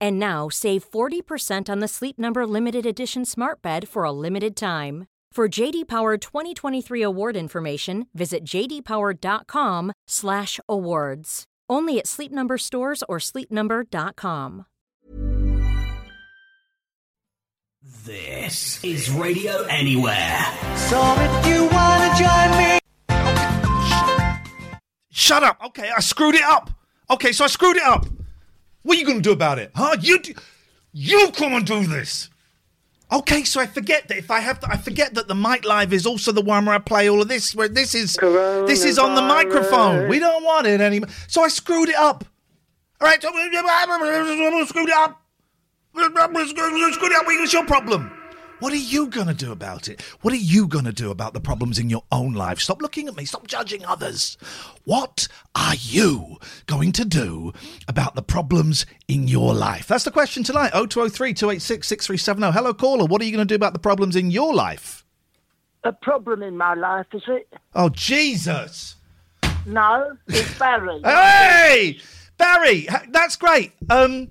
And now save 40% on the Sleep Number limited edition Smart Bed for a limited time. For JD Power 2023 award information, visit jdpower.com/awards. Only at Sleep Number stores or sleepnumber.com. This is Radio Anywhere. So if you wanna join me. Shut up. Okay, I screwed it up. Okay, so I screwed it up. What are you going to do about it? Huh? You do, you come and do this. Okay, so I forget that if I have to, I forget that the mic live is also the one where I play all of this. Where this is this is on the microphone. We don't want it anymore. So I screwed it up. All right, so screwed it up. Screwed it up. What's your problem? What are you going to do about it? What are you going to do about the problems in your own life? Stop looking at me. Stop judging others. What are you going to do about the problems in your life? That's the question tonight. 0203 286 6370. Hello, caller. What are you going to do about the problems in your life? A problem in my life, is it? Oh, Jesus. No, it's Barry. Hey! Barry, that's great. Um,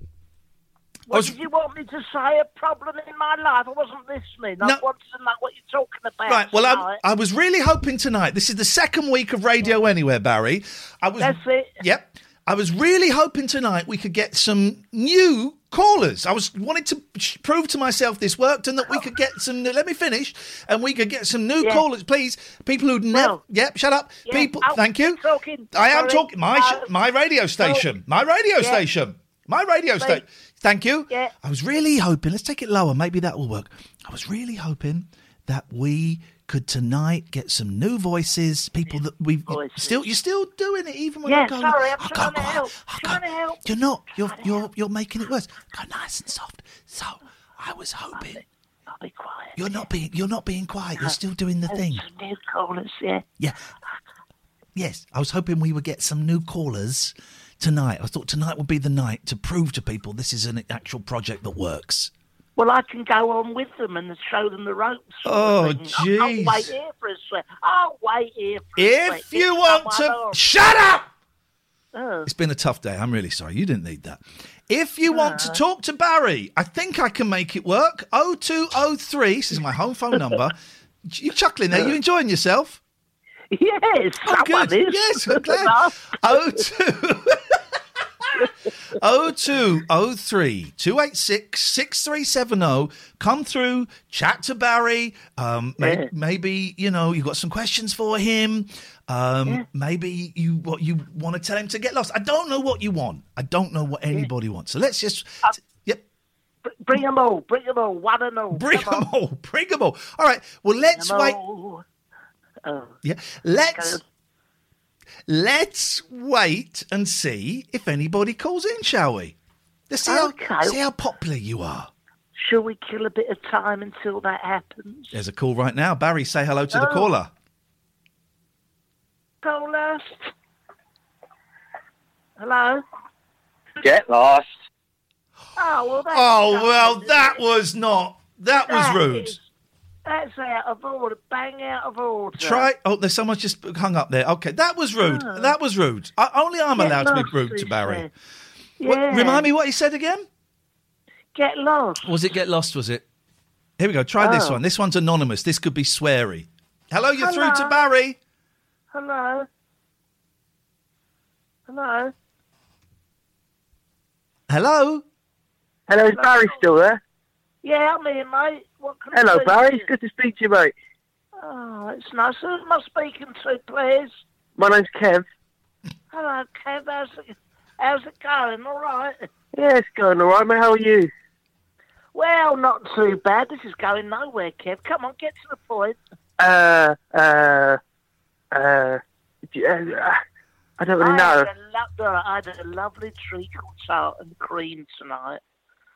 What was- did you want me to say? A problem in my life? I wasn't listening. I No. want to know what you're talking about. Right. Well, I. I was really hoping tonight. This is the second week of Radio Anywhere, Barry. I was. That's it. Yep. I was really hoping tonight we could get some new callers. I was wanted to prove to myself this worked and that we could get some. Let me finish, and we could get some new Yeah. callers, please. People who'd never. Well, Yep. Shut up. yeah, People. I'll thank you. talking. I am Sorry. talking. My No. Uh, my radio station. My radio Yeah. station. My radio station. Thank you. Yeah. I was really hoping. Let's take it lower. Maybe that will work. I was really hoping that we could tonight get some new voices, people that we still. You're still doing it even when Yeah, I go. sorry, I'm trying go to help. Trying go- to help. You're not. You're you're you're making it worse. Go nice and soft. So I was hoping. I'll be quiet. You're not being. You're not being quiet. You're uh, still doing the thing. Some new callers, yeah. Yeah. Yes, I was hoping we would get some new callers tonight. I thought tonight would be the night to prove to people this is an actual project that works. Well, I can go on with them and show them the ropes. Oh, thing. I'll, I'll wait here for a sec. I'll wait here for If you It's want to. Shut up! Oh. It's been a tough day. I'm really sorry. You didn't need that. If you want to talk to Barry, I think I can make it work. 0203, this is my home phone number. You chuckling there? You enjoying yourself? Yes, Oh, good. Yes, I'm glad. 02 0203 286 6370. Come through, chat to Barry. Um, may- Maybe, you know, you've got some questions for him. Um, Maybe you what you want to tell him to get lost. I don't know what you want. I don't know what anybody wants. So let's just. Yep. Bring them all. Bring them all. One and all. Bring them all. Bring them all. All right. Well, let's wait. Oh, Yeah. Let's. Let's wait and see if anybody calls in, shall we? Let's see how see how popular you are. shall we kill a bit of time until that happens? There's a call right now. Barry, say hello to the Oh. caller. Hello? Get lost. Oh, well, that's Oh well, that was not. That was That rude. is- That's out of order. Bang out of order. Try. Oh, there's someone just hung up there. Okay, that was rude. Oh. That was rude. I, only I'm Get allowed to be rude to Barry. said. What- Yeah. remind me what he said again. Get lost. Was it get lost? Was it? Here we go. Try this Oh. one. This one's anonymous. This could be sweary. Hello, you're through to Barry. Hello? Hello? Hello. Hello, is Barry still there? Yeah, I'm here, mate. Hello, Barry. It's good to speak to you, mate. Oh, it's nice. Who am I speaking to, please? My name's Kev. Hello, Kev. How's it, how's it going? All right. Yeah, it's going all right, mate. How are you? Well, not too bad. This is going nowhere, Kev. Come on, get to the point. Uh, uh, uh, I don't really I, know. had a lo- I had a lovely treacle tart and cream tonight.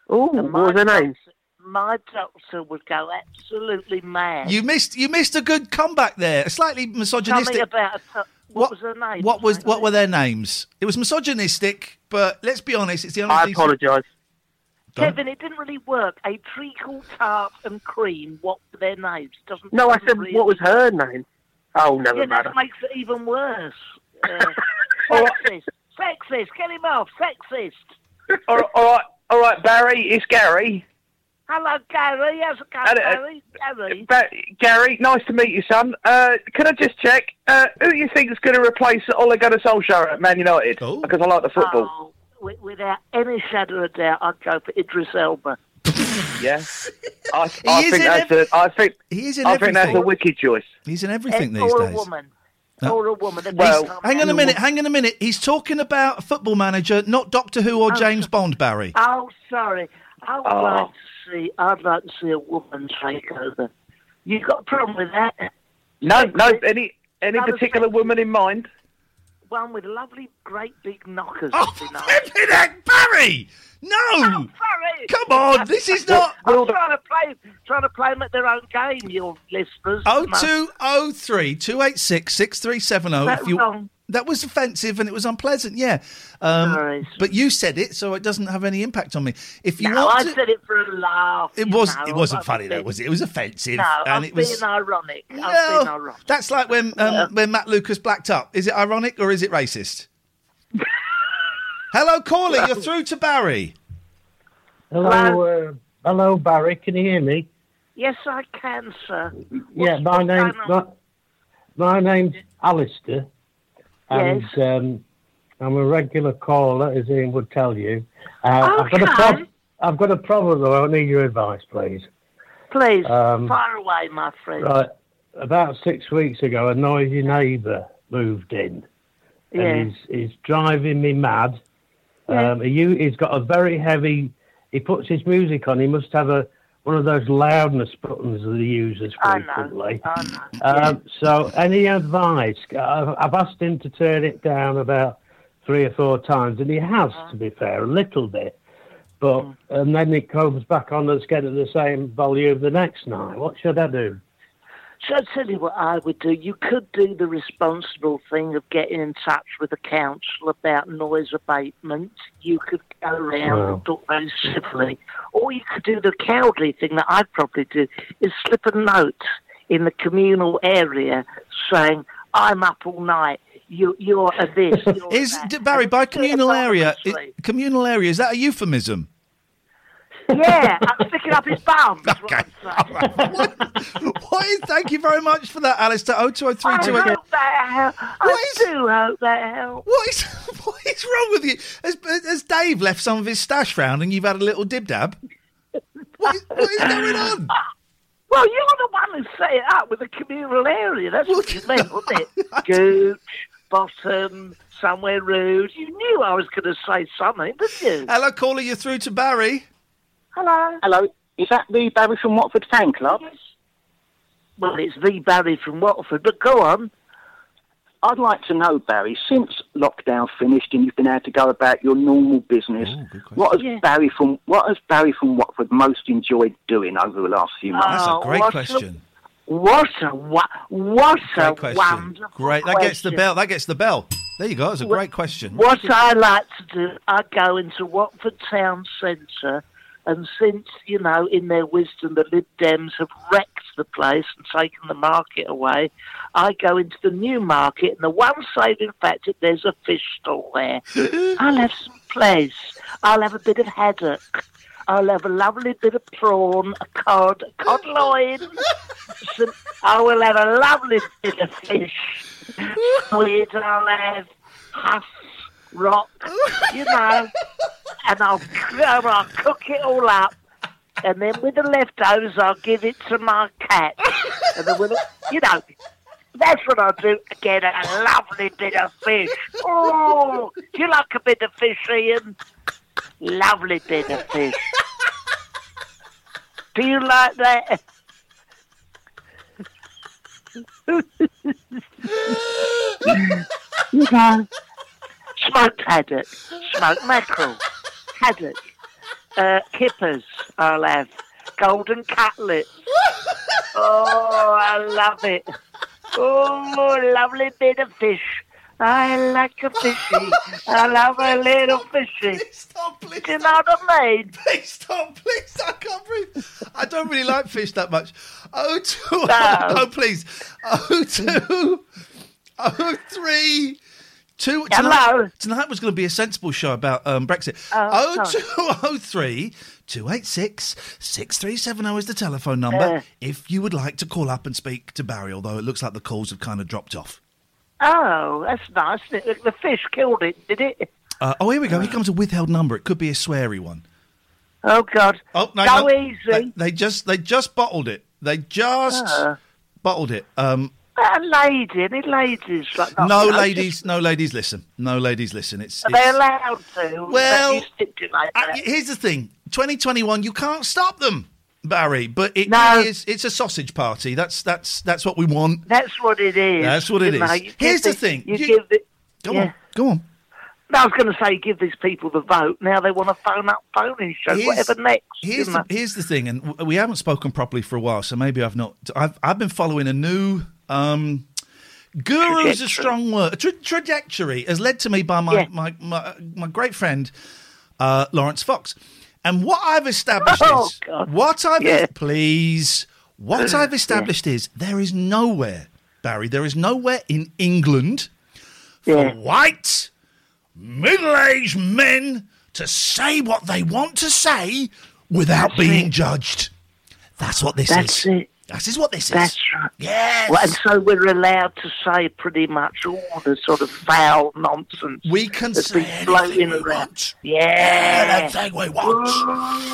Oh, what was her name? My doctor would go absolutely mad. You missed. You missed a good comeback there. Slightly misogynistic. Tell me misogynistic. about a t- what, was her name? What was? mate? What were their names? It was misogynistic, but let's be honest. It's the only. I apologise. Kevin, it didn't really work. A treacle tart and cream. What were their names? Doesn't. No, I said, really- what was her name? Oh, never Yeah, matter. that makes it even worse. Uh, sexist, sexist. Get him off, sexist. all, right, all right, all right, Barry. It's Gary. Hello, Gary. How's it going, Hello, uh, Gary? Gary. Ba- Gary, nice to meet you, son. Uh, can I just check uh, who you think is going to replace Ole Gunnar Solskjaer at Man United? Oh. Because I like the football. Oh, without any shadow of doubt, I'd go for Idris Elba. Yeah, I, I think that's ev- a, I think He is in I think that's a everything. wicked choice. He's in everything these or days. a woman. No. Or a woman. They've Well, Hang on a minute. Hang on a minute. He's talking about a football manager, not Doctor Who or James Bond, Barry. Oh, sorry. I would Oh. like to see. I'd like to see a woman take over. You got a problem with that? No, no, any any particular sexist. woman in mind? One with lovely, great big knockers. Oh, would flipping heck, Barry! No! Oh, Sorry. Come on, this is not. I'm trying to play, trying to play them at their own game. Your listeners. Oh No. two oh three two eight six six three seven oh. That's wrong. That was offensive and it was unpleasant. Yeah, um, Sorry. but you said it, so it doesn't have any impact on me. If you No, I want to, said it for a laugh. it was. know, It wasn't I'm funny though, was it? It was offensive, No, and I'm it was. being ironic. I'm No, being ironic. that's like when um, Yeah. when Matt Lucas blacked up. Is it ironic or is it racist? Hello, caller. You're through to Barry. Hello, uh, hello, Barry. Can you hear me? Yes, I can, sir. yeah, my what's name, my, my name's Alistair, and Yes. um, I'm a regular caller, as Ian would tell you. Uh, I've got a Okay. prob- I've got a problem though. I need your advice, please. Please, um, fire away, my friend. Right, about six weeks ago, a noisy neighbour moved in, Yeah. and he's he's driving me mad. Yeah. Um, he, he's got a very heavy. He puts his music on. He must have a one of those loudness buttons that he uses I know. frequently. I know. Um, so, any advice? I've, I've asked him to turn it down about three or four times, and he has, Uh-huh. to be fair, a little bit. But Mm. and then it comes back on and get at the same volume the next night. What should I do? So I'll tell you what I would do. You could do the responsible thing of getting in touch with the council about noise abatement. You could go around Wow. and talk very civilly. Or you could do the cowardly thing that I'd probably do, is slip a note in the communal area saying, I'm up all night. You, you're a this. You're Is that. Barry by And do it communal area? i- communal area is that a euphemism? Yeah, I'm sticking up his bum. is what Okay. I'm saying. What is, thank you very much for that, Alistair. Oh two oh three I two eight. hope that helps. I What is- do hope that helps. What is what is wrong with you? Has, has Dave left some of his stash round and you've had a little dib dab? What is, what is going on? Well, you're the one who set it up with the communal area. That's what you meant, wasn't it? Gooch, bottom, somewhere rude. You knew I was going to say something, didn't you? Hello, caller. You're through to Barry. Hello. Hello, is that the Barry from Watford fan club? Yes. Well, it's the Barry from Watford, but go on. I'd like to know, Barry, since lockdown finished and you've been able to go about your normal business, Oh, what has Yeah. Barry from what has Barry from Watford most enjoyed doing over the last few months? That's a great what a- question. What a wa- what a Great question. wonderful Great. That gets the bell. That gets the bell. There you go. It's a great question. What I like to do, I go into Watford Town Centre, and since, you know, in their wisdom, the Lib Dems have wrecked the place and taken the market away, I go into the new market, and the one saving fact is there's a fish stall there. I'll have some place. I'll have a bit of haddock. I'll have a lovely bit of prawn, a cod, a cod loin. Some, I will have a lovely bit of fish. Squid, I'll have huss, rock, you know, and I'll, I'll cook it all up. and then with the leftovers, I'll give it to my cat. and then with, you know, that's what I do. Get a lovely bit of fish. Oh, do you like a bit of fish, Ian? Lovely bit of fish. Do you like that? you know, smoked haddock, smoked mackerel, haddock, uh, kippers. I'll have golden cutlets. Oh, I love it. Oh, lovely bit of fish. I like a fishy. I love a little fishy. Stop, please. Do you know what I mean? Please stop, please. I can't breathe. I don't really like fish that much. Oh two, No. no, please. Oh two, oh three, two. Hello? Tonight, tonight was going to be a sensible show about um, Brexit. Oh, Oh sorry. two, oh three, two eight six six three seven zero is the telephone number. Uh. if you would like to call up and speak to Barry, although it looks like the calls have kind of dropped off. Oh, that's nice. The, the fish killed it, did it? Uh, oh, here we go. Here comes a withheld number. It could be a sweary one. Oh God! Oh no, Go no. easy. They, they just they just bottled it. They just Uh. bottled it. Um, A lady, any ladies? Like, no ladies, no ladies. Listen, no ladies. Listen. It's, Are they it's allowed to? Well, stipulate uh, here's the thing. 2021. You can't stop them, Barry. But it No. is. It's a sausage party. That's that's that's what we want. That's what it is. That's what it you know, is. Here's the the- thing. You, You- give the. Go yeah. on. Go on. I was going to say, give these people the vote. Now they want to phone up, phone in show, Here's- whatever next. Here's the, here's the thing, and we haven't spoken properly for a while, so maybe I've not. I've I've been following a new um, guru is a strong word. Tra- trajectory as led to me by my Yeah. my, my my great friend uh, Laurence Fox, and what I've established Oh, is God. what I've Yeah. please what I've established is there is nowhere Barry there is nowhere in England for Yeah. white middle-aged men to say what they want to say without That's being it. judged. That's what this That's is. it. This is what this That's is. right. Yes. Well, and so we're allowed to say pretty much all the sort of foul nonsense. we can that's say been floating we around. Yeah. Anything we want.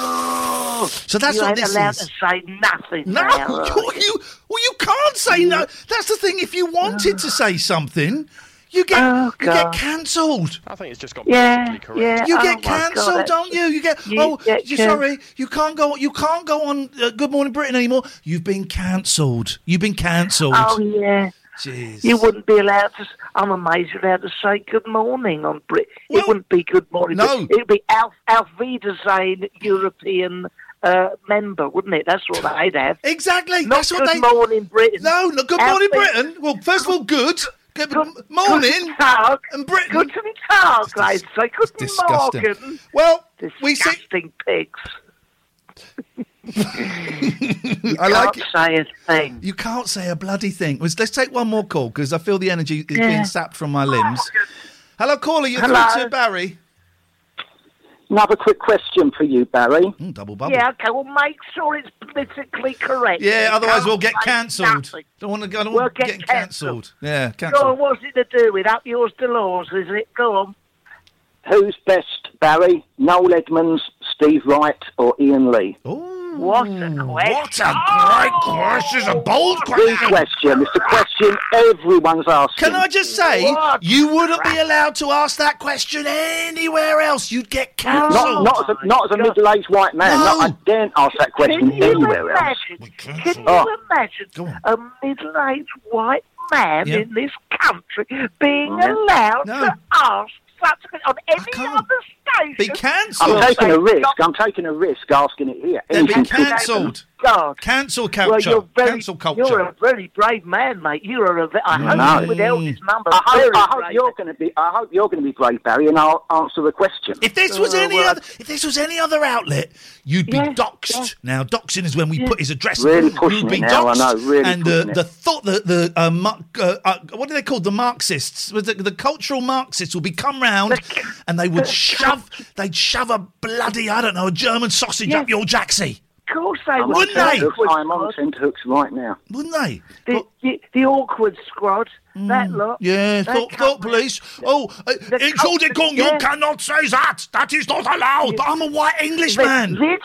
Oh, So that's you what this allowed is. to say nothing. No, now, you, you? you, well, you can't say no. Mm. That's the thing. If you wanted to say something, you get Oh, you get cancelled. I think it's just got Yeah, politically correct. yeah. You Oh, get my God, cancelled, don't you? You get You oh, get you can- sorry, you can't go. You can't go on uh, Good Morning Britain anymore. You've been cancelled. You've been cancelled. Oh yeah. Jeez. You wouldn't be allowed to. I'm amazed you're allowed to say good morning on Brit. Well, it wouldn't be good morning. no. It'd be Alf, Alf Wiedersehen European uh, member, wouldn't it? That's what they'd have. Exactly. Not That's what good they. morning Britain. No, no. Good Alf Morning Britain. Well, first of all, good. Good, Good- morning. Guten Tag. And Britain. Guten Tag, I'd say. Guten disgusting. Morgen. Well, we see. Disgusting pigs. I like Can't it. say a thing. You can't say a bloody thing. Let's let's take one more call because I feel the energy is Yeah. being sapped from my limbs. Oh, Hello, caller. You're Hello. through to Barry. Another quick question for you, Barry. Mm, double bubble. Yeah, okay, well, make sure it's politically correct. Yeah, otherwise we'll get cancelled. Don't want to go. Don't We'll want get get cancelled. Yeah, Go on, cancelled. what's it to do with up yours to laws, is it? Go on. Who's best, Barry? Noel Edmonds, Steve Wright, or Ian Lee? Oh, What a hmm. question. what a great oh, question! A bold Good question. question. It's a question everyone's asking. Can I just say, What? you wouldn't be allowed to ask that question anywhere else. You'd get Not, cancelled. not, as a, not as a oh middle-aged white man. No. No. I daren't ask that question Can anywhere else. imagine? cancelled. Can you Oh. imagine a middle-aged white man Yeah. in this country being mm. allowed No. to ask such a question on any other station? Be I'm taking a risk. I'm taking a risk asking it here. They've been cancelled. God. Cancel Well, culture. you're very, Cancel culture. you're a very brave man, mate. You're a. ve- I hope know. you withheld his number. I hope, very I hope you're going to be. I hope you're going to be brave, Barry, and I'll answer the question. If this was Oh, any well, other, if this was any other outlet, you'd be Yeah, doxed. Now, doxing is when we put his address. Really you'd be it now, I know, really and the the thought the the uh, mar- uh, uh, what are they called? The Marxists, the, the cultural Marxists, will be come round and they would shove, they'd shove a bloody, I don't know, a German sausage Yeah. up your jacksie, Of course they I'm would. Wouldn't they? tenterhooks. I'm on tenterhooks right now. wouldn't they? The, Well, the, the awkward squad, that lot. Mm. yeah, they thought, thought round. police. Oh, uh, the Entschuldigung, you yeah. cannot say that. That is not allowed. But I'm a white Englishman. Which,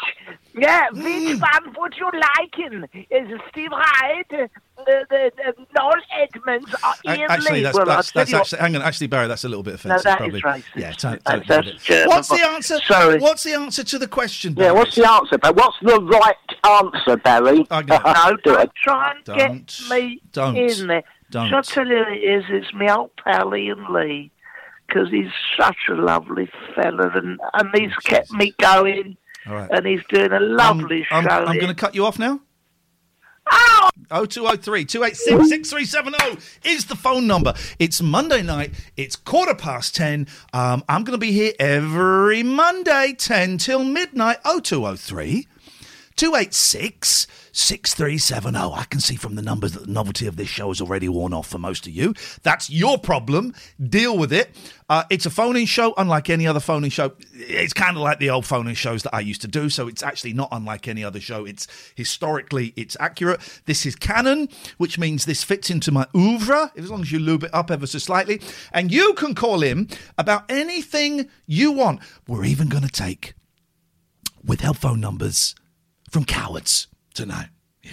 Yeah, which one would you like in? Is Steve Hyde, the, the, the Noel Edmonds, or A- Ian Actually, Lee? that's, well, that's, that's actually, hang on, actually, Barry, that's a little bit offensive. No, offensive. that is probably. racist. Yeah, to- That's- that's. Uh, German, What's the answer? Sorry. What's the answer to the question? Yeah, Barry? what's the answer, Barry? What's the right answer, Barry? I get it. No, Do don't it. try and Don't. get me Don't. in there. Don't. Shall I tell you who it is? It's me old pal Ian Lee, because he's such a lovely fella, and, and he's oh, kept me going, All right. and he's doing a lovely I'm, show. I'm, I'm going to cut you off now. Oh! 0203 286 6370 is the phone number. It's Monday night. It's quarter past 10. Um, I'm going to be here every Monday, 10 till midnight. 0203 286 6370. I can see from the numbers that the novelty of this show has already worn off for most of you. That's your problem. Deal with it. Uh, it's a phone in show, unlike any other phone in show. It's kind of like the old phone in shows that I used to do, so it's actually not unlike any other show. It's historically, it's accurate. This is canon, which means this fits into my oeuvre, as long as you lube it up ever so slightly. And you can call in about anything you want. We're even going to take withheld phone numbers from cowards tonight. Yeah,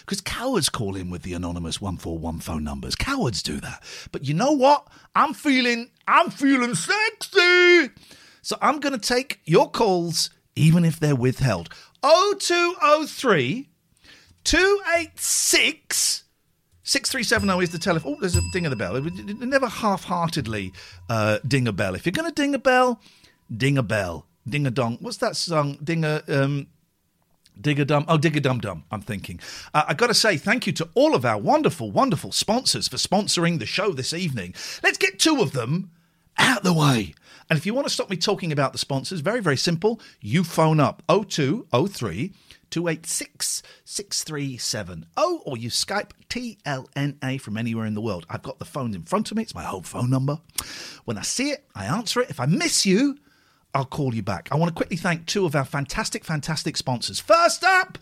because cowards call in with the anonymous one four one phone numbers. Cowards do that. But you know what? I'm feeling, I'm feeling sexy. So I'm going to take your calls, even if they're withheld. 0203 286 6370 is the telephone. Oh, there's a ding of the bell. Never half heartedly uh, ding a bell. If you're going to ding a bell, ding a bell. Ding a dong. What's that song? Ding a. Um, Dig a dum, oh, dig a dum dum. I'm thinking. Uh, I got to say thank you to all of our wonderful, wonderful sponsors for sponsoring the show this evening. Let's get two of them out the way. And if you want to stop me talking about the sponsors, very, very simple. You phone up 0203 286 6370 or you Skype TLNA from anywhere in the world. I've got the phone in front of me. It's my home phone number. When I see it, I answer it. If I miss you, I'll call you back. I want to quickly thank two of our fantastic, fantastic sponsors. First up,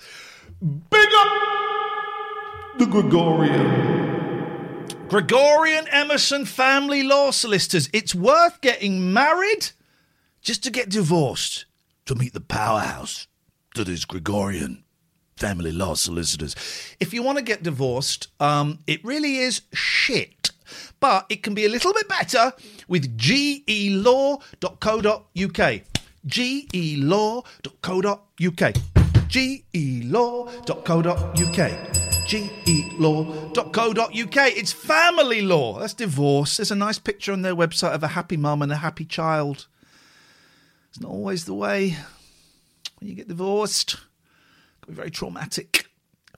big up the Gregorian. Gregorian Emerson Family Law Solicitors. It's worth getting married just to get divorced to meet the powerhouse that is Gregorian Family Law Solicitors. If you want to get divorced, um, it really is shit but it can be a little bit better with gelaw.co.uk. gelaw.co.uk. gelaw.co.uk. gelaw.co.uk. It's family law. That's divorce. There's a nice picture on their website of a happy mum and a happy child. It's not always the way when you get divorced. It can be very traumatic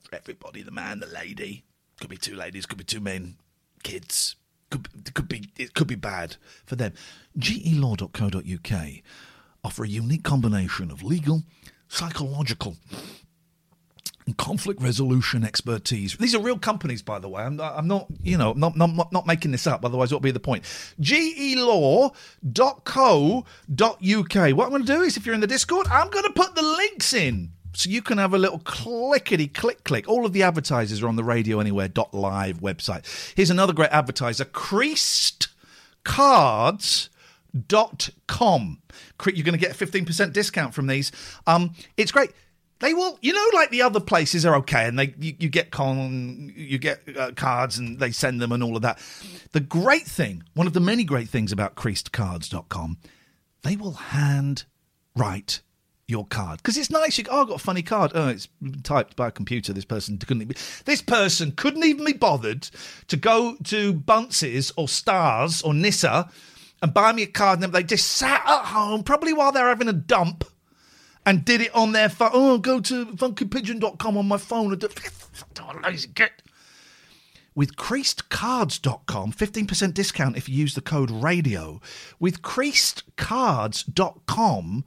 for everybody the man, the lady. Could be two ladies, could be two men, kids. Could, could be it could be bad for them. gelaw.co.uk offer a unique combination of legal, psychological, and conflict resolution expertise. These are real companies, by the way. I'm, I'm not, you know, not, not, not making this up. Otherwise, what would be the point? gelaw.co.uk. What I'm going to do is, if you're in the Discord, I'm going to put the links in. So you can have a little clickety click click. All of the advertisers are on the radio anywhere live website. Here's another great advertiser, creasedcards.com. Cre- You're going to get a 15% discount from these. Um, it's great. They will, you know, like the other places are okay, and they you, you get con, you get uh, cards, and they send them and all of that. The great thing, one of the many great things about creasedcards.com, they will hand write your card because it's nice. You go, oh, I've got a funny card. Oh, it's typed by a computer. This person couldn't. Even, this person couldn't even be bothered to go to Bunce's or Stars or Nisa and buy me a card. And they just sat at home, probably while they're having a dump, and did it on their phone. Oh, go to funkypigeon.com on my phone. do- Lazy git. With creasedcards.com, 15% discount if you use the code radio. With creasedcards.com,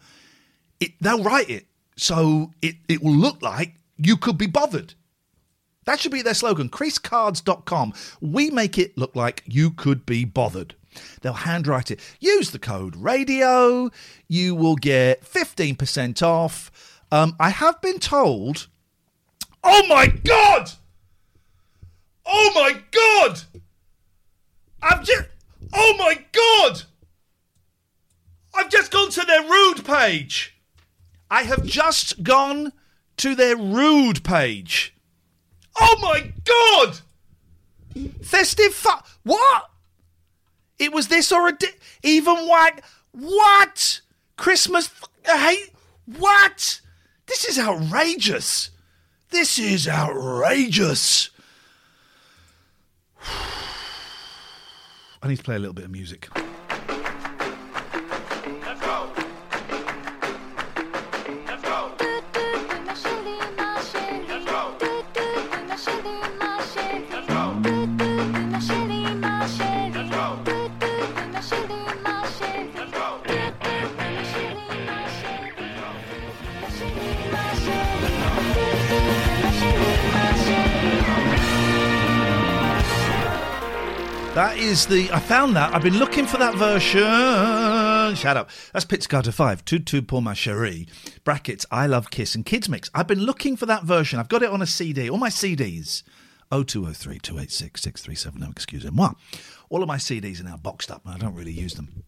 it, they'll write it so it, it will look like you could be bothered. That should be their slogan. Creasecards.com. We make it look like you could be bothered. They'll handwrite it. Use the code radio. You will get 15% off. Um, I have been told. Oh my God! Oh my God! I've just. Oh my God! I've just gone to their rude page. I have just gone to their rude page. Oh my god! Festive fu- What? It was this or a di- even white. What? Christmas. F- hate. What? This is outrageous. This is outrageous. I need to play a little bit of music. That is the. I found that. I've been looking for that version. Shut up. That's Pizzicato 5. Tout Tout pour ma chérie. Brackets. I love Kiss and Kids Mix. I've been looking for that version. I've got it on a CD. All my CDs. 0203 286 6370. Excuse moi. All of my CDs are now boxed up and I don't really use them.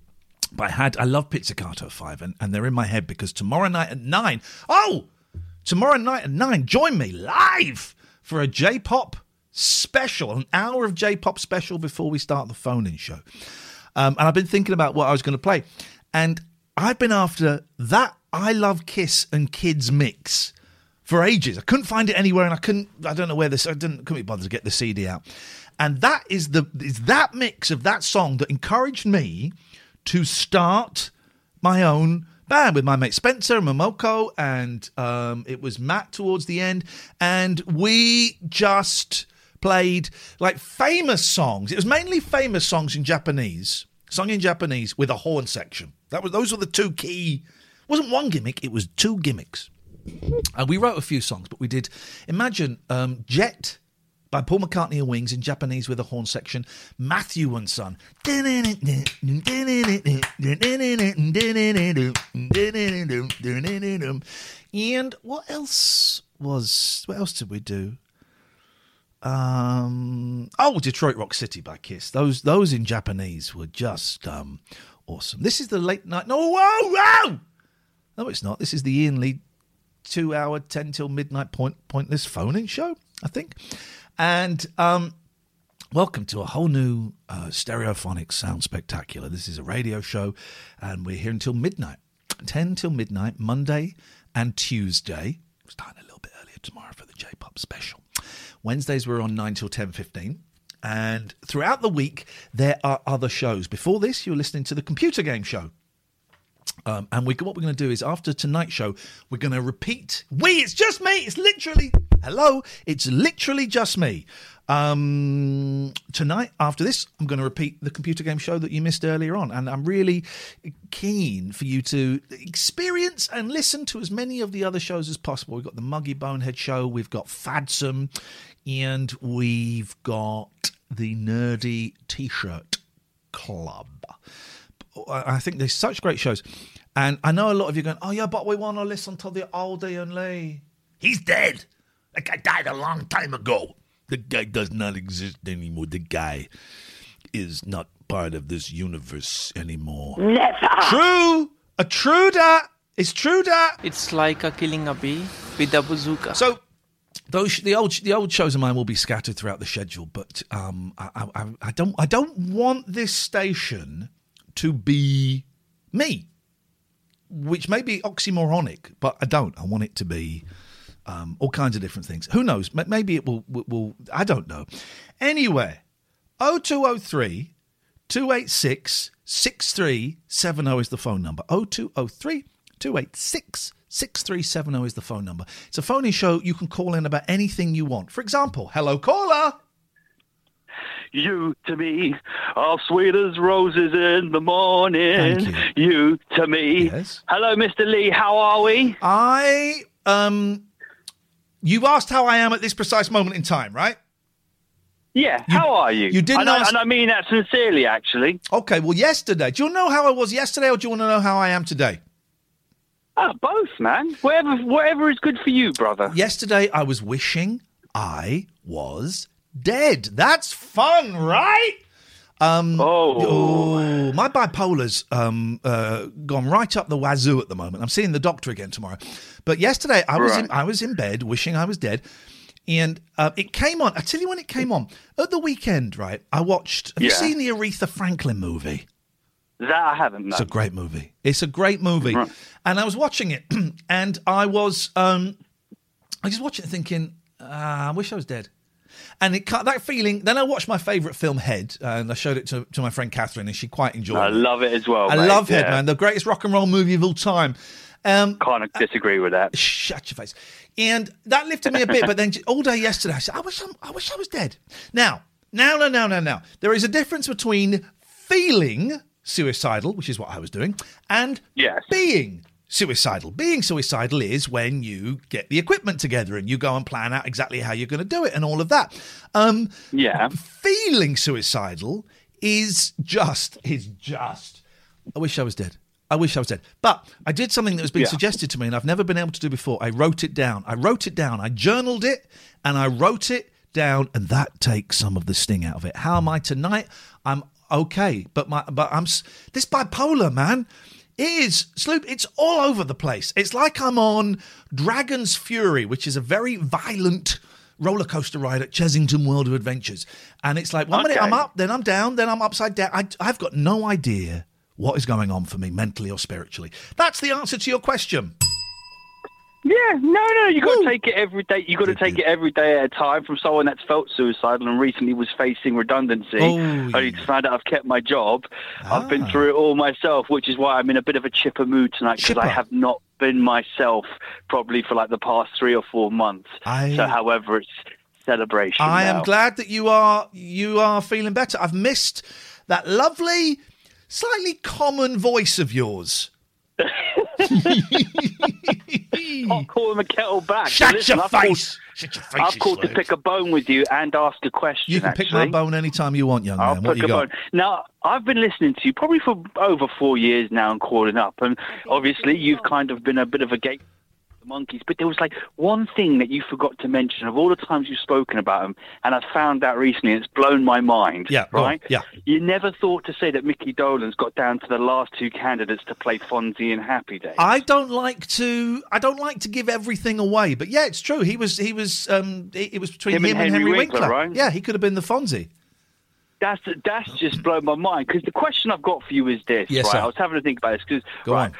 But I had. I love Pizzicato 5 and, and they're in my head because tomorrow night at 9. Oh! Tomorrow night at 9. Join me live for a J pop special, an hour of J pop special before we start the phone in show. Um, and I've been thinking about what I was going to play. And I've been after that I Love Kiss and Kids mix for ages. I couldn't find it anywhere and I couldn't, I don't know where this, I didn't, couldn't be bothered to get the CD out. And that is the, is that mix of that song that encouraged me to start my own band with my mate Spencer and Momoko, and um, it was Matt towards the end, and we just played like famous songs. It was mainly famous songs in Japanese, sung in Japanese with a horn section. That was those were the two key. Wasn't one gimmick; it was two gimmicks. And we wrote a few songs, but we did. Imagine um, Jet by Paul McCartney and Wings in Japanese with a horn section. Matthew and Son. And what else was? What else did we do? Um, oh, Detroit Rock City by Kiss. Those those in Japanese were just um, awesome. This is the late night. No, whoa, whoa! No, it's not. This is the Ian Lee two hour, 10 till midnight point, pointless phone in show, I think. And um, welcome to a whole new uh, stereophonic sound spectacular. This is a radio show, and we're here until midnight 10 till midnight, Monday and Tuesday. Starting a little bit earlier tomorrow for the J pop special. Wednesdays, we're on 9 till 10 15. And throughout the week, there are other shows. Before this, you're listening to the computer game show. Um, and we, what we're going to do is after tonight's show, we're going to repeat. We, it's just me. It's literally, hello, it's literally just me. Um, tonight, after this, I'm going to repeat the computer game show that you missed earlier on. And I'm really keen for you to experience and listen to as many of the other shows as possible. We've got the Muggy Bonehead show, we've got Fadsome, and we've got the Nerdy T shirt club. I think there's such great shows. And I know a lot of you going, oh, yeah, but we want to listen to the old Ian Lee. He's dead. That guy died a long time ago. The guy does not exist anymore. The guy is not part of this universe anymore. Never. True. A true that. It's true that. It's like a killing a bee with a bazooka. So those the old the old shows of mine will be scattered throughout the schedule, but um, I, I, I don't I don't want this station to be me, which may be oxymoronic, but I don't. I want it to be um, all kinds of different things. Who knows? Maybe it will, will, will. I don't know. Anyway, 0203 286 6370 is the phone number. 0203 286 6370 is the phone number. It's a phone-in show. You can call in about anything you want. For example, hello caller. You to me are sweet as roses in the morning. Thank you. to me. Yes. Hello, Mr. Lee. How are we? I um you asked how I am at this precise moment in time, right? Yeah. how are you? you didn't and I, ask- and I mean that sincerely, actually. Okay, well yesterday. Do you know how I was yesterday or do you want to know how I am today? Ah, both, man. Whatever, whatever is good for you, brother. Yesterday I was wishing I was dead. That's fun, right? Um, Oh. oh, my bipolar's um, uh, gone right up the wazoo at the moment. I'm seeing the doctor again tomorrow. But yesterday I was in, I was in bed wishing I was dead, and uh, it came on. I tell you when it came on at the weekend. Right, I watched. Have you seen the Aretha Franklin movie? That I haven't. No. It's a great movie. It's a great movie. Right. And I was watching it, and I was, um, I just watching it thinking, ah, I wish I was dead. And it cut that feeling. Then I watched my favourite film, Head, and I showed it to, to my friend Catherine, and she quite enjoyed I it. I love it as well. I mate. love Head, man. The greatest rock and roll movie of all time. Um, Can't disagree with that. Shut your face. And that lifted me a bit, but then all day yesterday, I said, I wish, I'm, I wish I was dead. Now, now, now, now, now, now. There is a difference between feeling suicidal, which is what I was doing, and Yes. being suicidal. Being suicidal is when you get the equipment together and you go and plan out exactly how you're going to do it and all of that. Um, Yeah. feeling suicidal is just is just I wish I was dead. I wish I was dead. But I did something that was being Yeah. suggested to me and I've never been able to do before. I wrote it down. I wrote it down. I journaled it and I wrote it down and that takes some of the sting out of it. How am I tonight? I'm okay, but my but I'm this bipolar, man. It is sloop. It's all over the place. It's like I'm on Dragon's Fury, which is a very violent roller coaster ride at Chessington World of Adventures. And it's like one minute I'm up, then I'm down, then I'm upside down. I, I've got no idea what is going on for me mentally or spiritually. That's the answer to your question. Yeah, no, no, you got to take it every day. You got to take it every day at a time from someone that's felt suicidal and recently was facing redundancy. Oh, Only to find out I've kept my job. I've been Ah. through it all myself, which is why I'm in a bit of a chipper mood tonight because I have not been myself probably for like the past three or four months. I- So, however, it's celebration. I am glad that you are you are feeling better. I've missed that lovely, slightly common voice of yours. Not him a kettle back. Shut Listen, your I've called- face. Shut your face. I've you called to pick a bone with you and ask a question. You can pick my actually. bone anytime you want, young I'll man. What pick you a got? bone. Now, I've been listening to you probably for over four years now and calling up, and obviously you've kind of been a bit of a gate for the Monkees. But there was like one thing that you forgot to mention of all the times you've spoken about them, and I found out recently. and It's blown my mind. Yeah, right. Yeah. You never thought to say that Micky Dolenz got down to the last two candidates to play Fonzie and Happy Days. I don't like to. I don't like to give everything away, but yeah, it's true. He was. He was. Um. It, it was between him, Him and Henry, Henry Winkler. Winkler, right? Yeah, he could have been the Fonzie. That's that's just blown my mind because the question I've got for you is this. Yes, right? sir. I was having to think about this because Go right, on.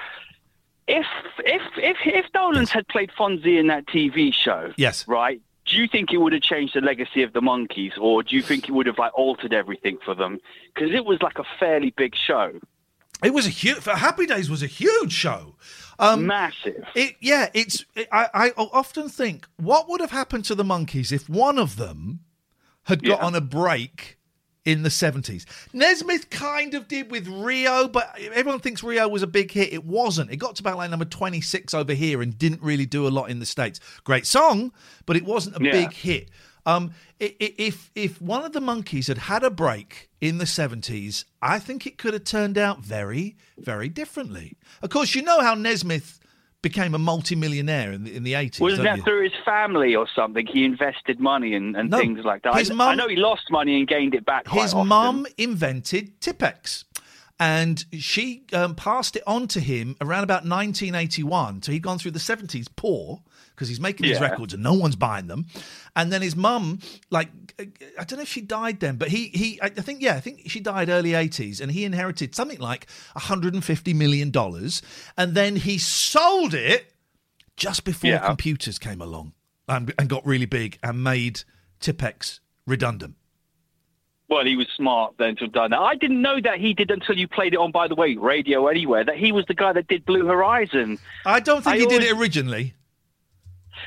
If if if if Dolenz had played Fonzie in that TV show, Yes. right. Do you think it would have changed the legacy of the Monkees, or do you think it would have like altered everything for them? Because it was like a fairly big show, It was a huge. Happy Days was a huge show. Um, massive. It, yeah, it's. It, I, I often think, what would have happened to the Monkees if one of them had got Yeah. on a break in the seventies? Nesmith kind of did with Rio, but everyone thinks Rio was a big hit. It wasn't. It got to about like number twenty six over here and didn't really do a lot in the states. Great song, but it wasn't a Yeah. big hit. Um, if if one of the Monkees had had a break in the seventies, I think it could have turned out very very differently. Of course, you know how Nesmith became a multi-millionaire in the in the eighties. Wasn't that through his family or something? He invested money and, and No. things like that. His I, mum- I know he lost money and gained it back. His mum invented Tippex. And she um, passed it on to him around about 1981. So he'd gone through the 70s poor because he's making these records and no one's buying them. And then his mum, like, I don't know if she died then, but he, he, I think, yeah, I think she died early 80s and he inherited something like 150 million dollars. And then he sold it just before Yeah. computers came along and, and got really big and made Tippex redundant. Well, he was smart then to have done that. I didn't know that he did until you played it on, by the way, Radio Anywhere, that he was the guy that did Blue Horizon. I don't think I he did it originally.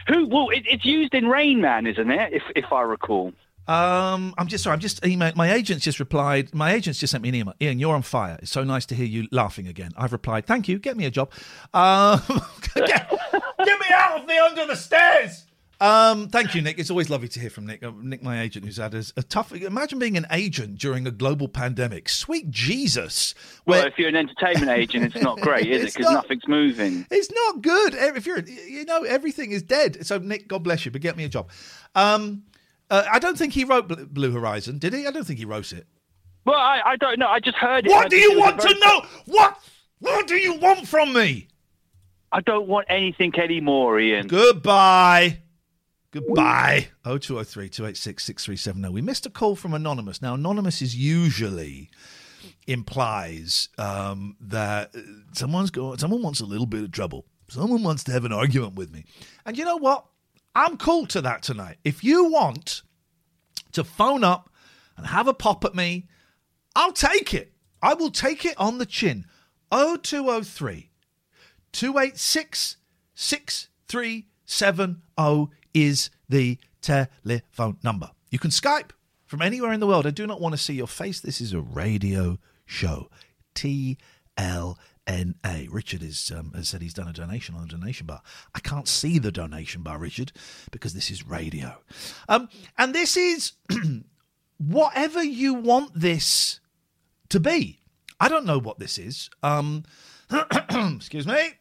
Who? Well, it, it's used in Rain Man, isn't it? If if I recall. Um, I'm just sorry. I'm just email. My agent's just replied. My agent's just sent me an email. Ian, you're on fire. It's so nice to hear you laughing again. I've replied. Thank you. Get me a job. Um, get, get me out of the under the stairs. Um, thank you, Nick. It's always lovely to hear from Nick. Uh, Nick, my agent, who's had a, a tough. Imagine being an agent during a global pandemic. Sweet Jesus. Well, if you're an entertainment agent, it's not great, is it? Because not. nothing's moving. It's not good. If you're, you know, everything is dead. So Nick, God bless you, but get me a job. Um, uh, I don't think he wrote Blue Horizon, did he? I don't think he wrote it. Well, I, I don't know. I just heard it. What do you it was a want to know? What? What do you want from me? I don't want anything anymore, Ian. Goodbye. Goodbye. 0203 286 6370. We missed a call from Anonymous. Now, Anonymous is usually implies um, that uh, someone's go- someone wants a little bit of trouble. Someone wants to have an argument with me. And you know what? I'm cool to that tonight. If you want to phone up and have a pop at me, I'll take it. I will take it on the chin. 0203 286 6370 is the telephone number. You can Skype from anywhere in the world. I do not want to see your face. This is a radio show. T L N A. Richard is, um, has said he's done a donation on the donation bar. I can't see the donation bar, Richard, because this is radio. Um, and this is whatever you want this to be. I don't know what this is. Um, excuse me.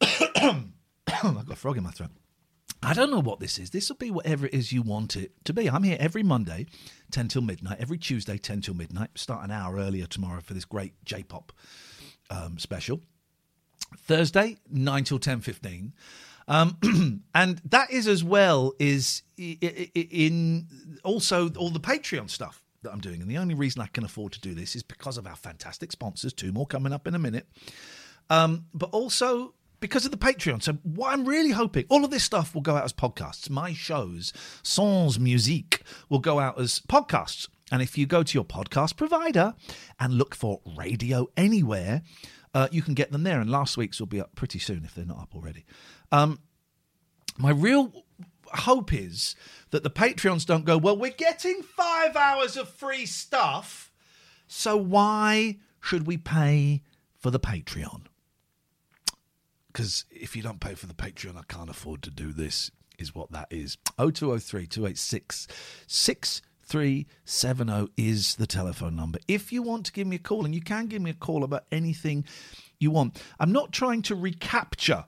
I've got a frog in my throat. I don't know what this is. This will be whatever it is you want it to be. I'm here every Monday, 10 till midnight. Every Tuesday, 10 till midnight. Start an hour earlier tomorrow for this great J pop um, special. Thursday, 9 till 10.15. Um, and that is as well is in also all the Patreon stuff that I'm doing. And the only reason I can afford to do this is because of our fantastic sponsors. Two more coming up in a minute. Um, but also because of the Patreon. So what I'm really hoping, all of this stuff will go out as podcasts. My shows, Sans Musique, will go out as podcasts. And if you go to your podcast provider and look for Radio Anywhere, uh, you can get them there. And last week's will be up pretty soon if they're not up already. Um, my real hope is that the Patreons don't go, well, we're getting five hours of free stuff, so why should we pay for the Patreon? Because if you don't pay for the Patreon, I can't afford to do this, is what that is. 0203 286 6370 is the telephone number. If you want to give me a call, and you can give me a call about anything you want, I'm not trying to recapture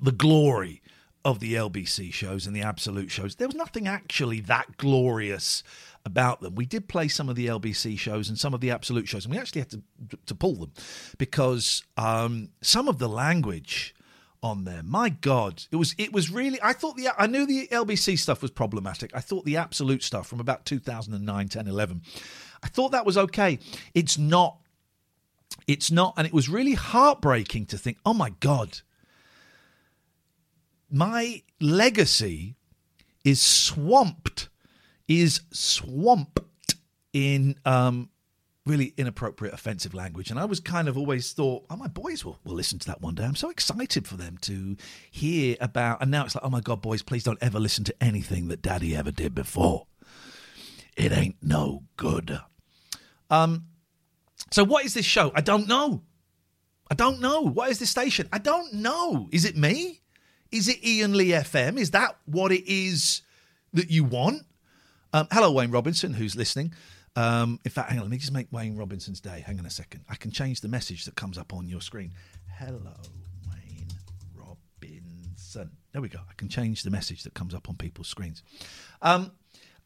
the glory of the LBC shows and the Absolute shows. There was nothing actually that glorious about them. We did play some of the LBC shows and some of the Absolute shows, and we actually had to to pull them because um, some of the language on there, my God, it was it was really. I thought the I knew the LBC stuff was problematic. I thought the Absolute stuff from about 2009, 10, 11, I thought that was okay. It's not. It's not, and it was really heartbreaking to think, oh my God, my legacy is swamped, is swamped in um, really inappropriate, offensive language. And I was kind of always thought, oh, my boys will, will listen to that one day. I'm so excited for them to hear about. And now it's like, oh my God, boys, please don't ever listen to anything that daddy ever did before. It ain't no good. Um, so what is this show? I don't know. I don't know. What is this station? I don't know. Is it me? Is it Iain Lee FM? Is that what it is that you want? Um, hello, Wayne Robinson, who's listening. Um, in fact, hang on, let me just make Wayne Robinson's day. Hang on a second. I can change the message that comes up on your screen. Hello, Wayne Robinson. There we go. I can change the message that comes up on people's screens. Um,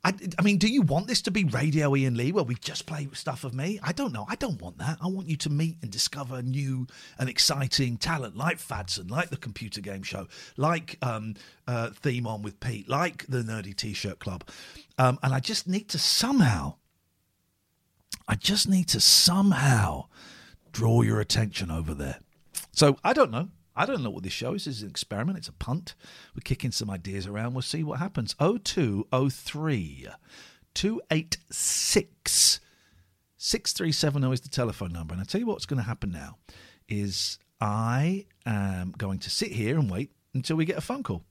I, I mean, do you want this to be Radio Iain Lee where we just play stuff of me? I don't know. I don't want that. I want you to meet and discover new and exciting talent like Fadson, like the Computer Game Show, like um, uh, Theme On with Pete, like the Nerdy T shirt Club. Um, and I just need to somehow, I just need to somehow draw your attention over there. So I don't know. I don't know what this show is. Is an experiment. It's a punt. We're kicking some ideas around. We'll see what happens. 0203 286 6370 is the telephone number. And I tell you what's going to happen now is I am going to sit here and wait until we get a phone call.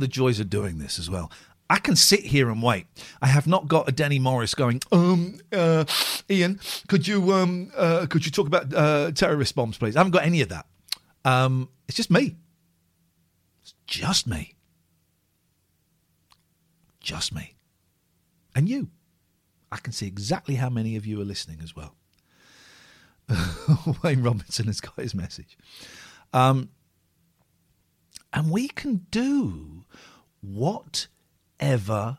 The joys of doing this as well. I can sit here and wait. I have not got a Denny Morris going. Um, uh, Iain, could you um, uh, could you talk about uh, terrorist bombs, please? I haven't got any of that. Um, it's just me. It's just me. Just me. And you. I can see exactly how many of you are listening as well. Wayne Robinson has got his message. Um, and we can do whatever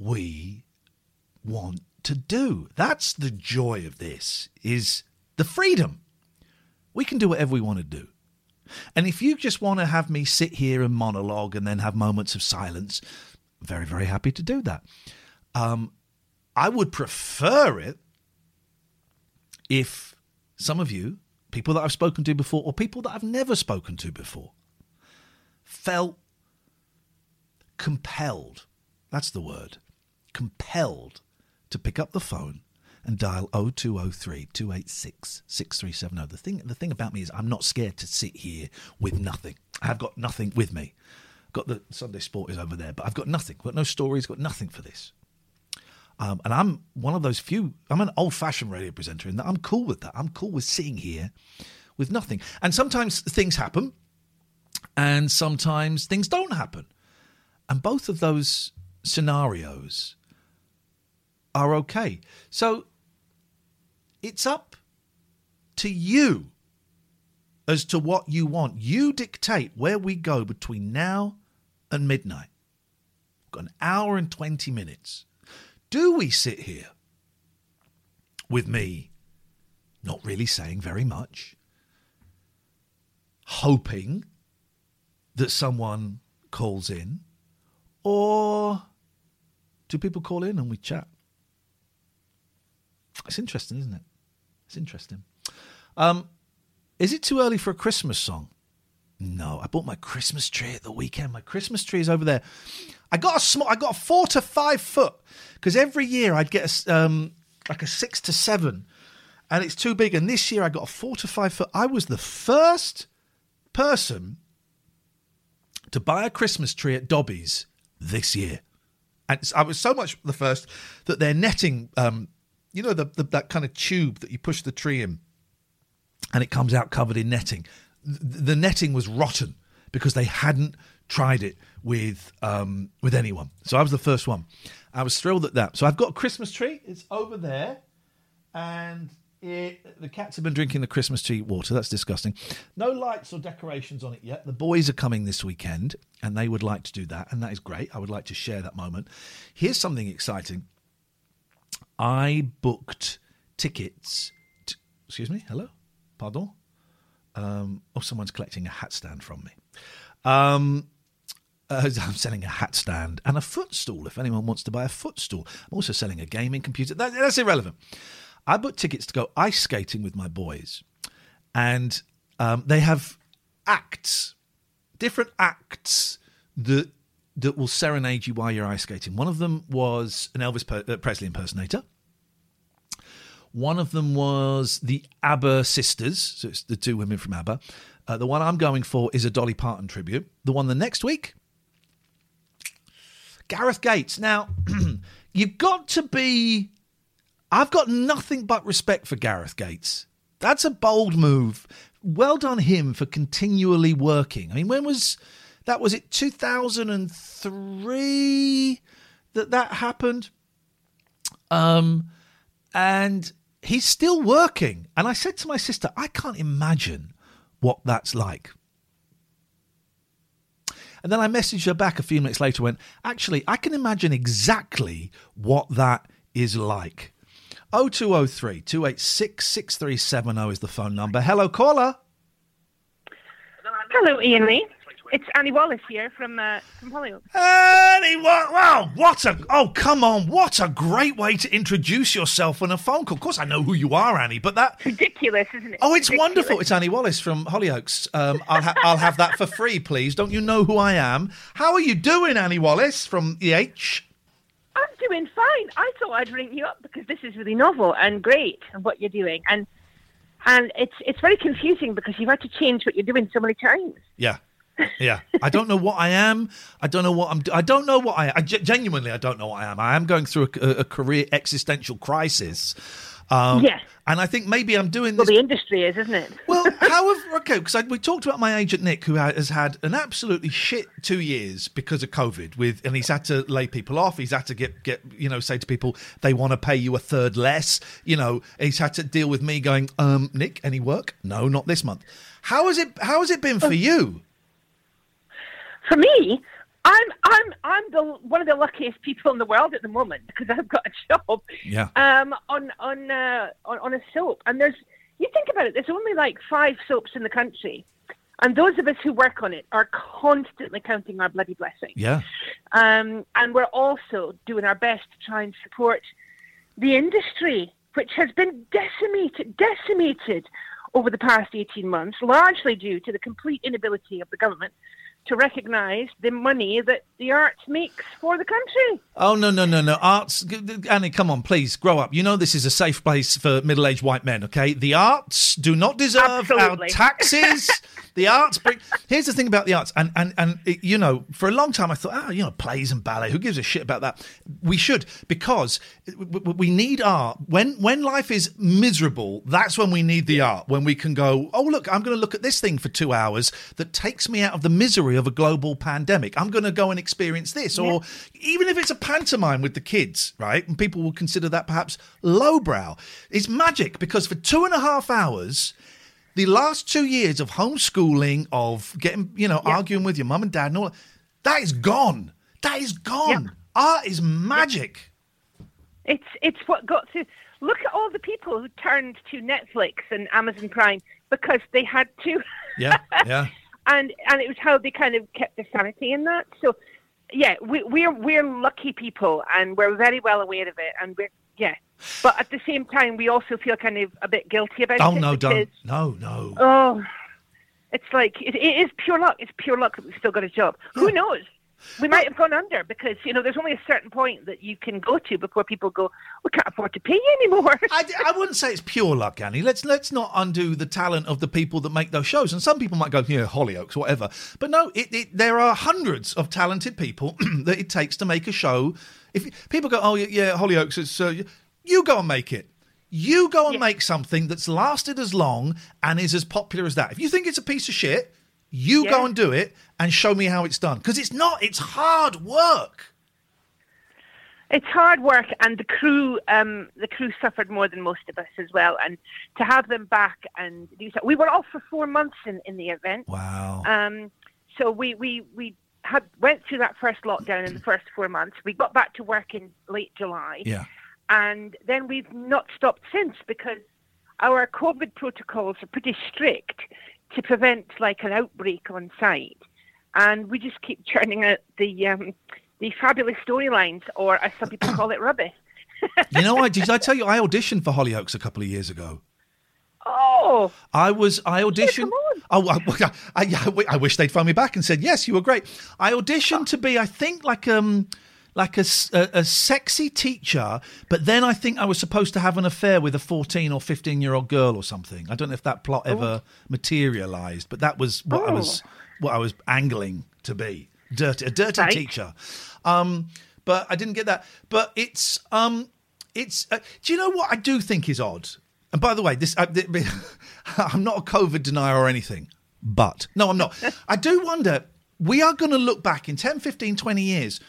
we want to do. That's the joy of this is the freedom. We can do whatever we want to do. And if you just want to have me sit here and monologue and then have moments of silence, very, very happy to do that. Um, I would prefer it if some of you, people that I've spoken to before or people that I've never spoken to before, felt compelled that's the word compelled to pick up the phone and dial 0203 286 6370. The thing, the thing about me is I'm not scared to sit here with nothing. I've got nothing with me. Got the Sunday Sport is over there, but I've got nothing. Got no stories, got nothing for this. Um, and I'm one of those few, I'm an old fashioned radio presenter in that I'm cool with that. I'm cool with sitting here with nothing. And sometimes things happen and sometimes things don't happen. And both of those scenarios are okay. So it's up to you as to what you want. You dictate where we go between now and midnight. We've got an hour and 20 minutes. Do we sit here with me not really saying very much, hoping that someone calls in? Or do people call in and we chat? It's interesting, isn't it? It's interesting. Um, is it too early for a Christmas song? No, I bought my Christmas tree at the weekend. My Christmas tree is over there. I got a small, I got a four to five foot because every year I'd get a, um, like a six to seven, and it's too big. And this year I got a four to five foot. I was the first person to buy a Christmas tree at Dobbies this year. And I was so much the first that their netting, um, you know, the, the, that kind of tube that you push the tree in and it comes out covered in netting. The, netting was rotten because they hadn't tried it with um, with anyone. So I was the first one. I was thrilled at that. So I've got a Christmas tree. It's over there, and it, the cats have been drinking the Christmas tree water. That's disgusting. No lights or decorations on it yet. The boys are coming this weekend, and they would like to do that, and that is great. I would like to share that moment. Here's something exciting. I booked tickets. To, excuse me. Hello. Pardon. Um, oh, someone's collecting a hat stand from me. Um, uh, I'm selling a hat stand and a footstool. If anyone wants to buy a footstool, I'm also selling a gaming computer. That, that's irrelevant. I booked tickets to go ice skating with my boys, and um, they have acts, different acts that that will serenade you while you're ice skating. One of them was an Elvis uh, Presley impersonator. One of them was the ABBA sisters, so it's the two women from ABBA. Uh, the one I'm going for is a Dolly Parton tribute. The one the next week, Gareth Gates. Now, you've got to be I've got nothing but respect for Gareth Gates. That's a bold move. Well done him for continually working. I mean, when was that? Was it 2003 that that happened? Um, and he's still working. And I said to my sister, I can't imagine what that's like. And then I messaged her back a few minutes later, went, actually, I can imagine exactly what that is like. 0203 286 6370 is the phone number. Hello, caller. Hello, Iain Lee. It's Annie Wallace here from uh, from Hollyoaks. Annie, what? Wow, what a oh come on! What a great way to introduce yourself on a phone call. Of course, I know who you are, Annie, but that ridiculous, isn't it? Oh, it's Ridiculous. wonderful. It's Annie Wallace from Hollyoaks. Um, I'll ha- I'll have that for free, please. Don't you know who I am? How are you doing, Annie Wallace from the H? I'm doing fine. I thought I'd ring you up because this is really novel and great and what you're doing, and and it's it's very confusing because you've had to change what you're doing so many times. Yeah. Yeah, I don't know what I am. I don't know what I'm. I don't know what I. I genuinely, I don't know what I am. I am going through a, a career existential crisis. Um, Yes. and I think maybe I'm doing Well, this. the industry is, isn't it? Well, how however, okay, because we talked about my agent Nick, who has had an absolutely shit two years because of COVID. With and he's had to lay people off. He's had to get get you know say to people they want to pay you a third less. You know, he's had to deal with me going, um, Nick, any work? No, not this month. How has it How has it been for you? For me, I'm I'm I'm the one of the luckiest people in the world at the moment because I've got a job Yeah. um, on on, uh, on on a soap, and there's you think about it. There's only like five soaps in the country, and those of us who work on it are constantly counting our bloody blessings. Yeah. Um, and we're also doing our best to try and support the industry, which has been decimated, decimated over the past 18 months, largely due to the complete inability of the government to recognise the money that the arts makes for the country. Oh no no no no. Arts Annie come on please grow up. You know this is a safe place for middle-aged white men okay? The arts do not deserve our Absolutely. taxes. The arts bring here's the thing about the arts and and and it, you know for a long time I thought oh you know plays and ballet who gives a shit about that? We should because we need art. When when life is miserable that's when we need the art when we can go oh look I'm going to look at this thing for 2 hours that takes me out of the misery of a global pandemic I'm going to go and experience this or even if it's a pantomime with the kids, right? And people will consider that perhaps lowbrow. It's magic because for two and a half hours, the last two years of homeschooling, of getting, you know, arguing with your mum and dad and all that, that is gone. That is gone. Art is magic. It's it's what got to look at all the people who turned to Netflix and Amazon Prime because they had to. Yeah, yeah. and and it was how they kind of kept their sanity in that. So, yeah, we, we're we're lucky people, and we're very well aware of it, and we're yeah. But at the same time, we also feel kind of a bit guilty about Oh it. Oh no, because, don't. No, no. Oh, it's like it, it is pure luck. It's pure luck that we've still got a job. Who knows? We might have gone under because you know there's only a certain point that you can go to before people go, we can't afford to pay you anymore. I, I wouldn't say it's pure luck, Annie. Let's let's not undo the talent of the people that make those shows. And some people might go, yeah, Hollyoaks, whatever. But no, it, it, there are hundreds of talented people that it takes to make a show. If people go, oh yeah, yeah Hollyoaks, it's uh, you go and make it. You go and make something that's lasted as long and is as popular as that. If you think it's a piece of shit, you go and do it and show me how it's done because it's not. It's hard work. It's hard work, and the crew, um, the crew suffered more than most of us as well. And to have them back and do so, we were off for four months in, in the event. Wow. Um, so we we we had went through that first lockdown in the first four months. We got back to work in late July, Yeah. and then we've not stopped since because our COVID protocols are pretty strict to prevent like an outbreak on site, and we just keep churning out the um, the fabulous storylines, or as some people call it, rubbish. You know, I did I tell you I auditioned for Hollyoaks a couple of years ago. Oh, I was I auditioned. Oh, I, I, I wish they'd phoned me back and said yes, you were great. I auditioned to be, I think, like um, like a a sexy teacher, but then I think I was supposed to have an affair with a fourteen or fifteen year old girl or something. I don't know if that plot ever materialised, but that was what I was what I was angling to be. Dirty, a dirty Right. teacher. Um, but I didn't get that. But it's um, it's. Uh, do you know what I do think is odd? And by the way, this I, I'm not a COVID denier or anything, but no, I'm not. I do wonder. We are going to look back in 10, 15, 20 years,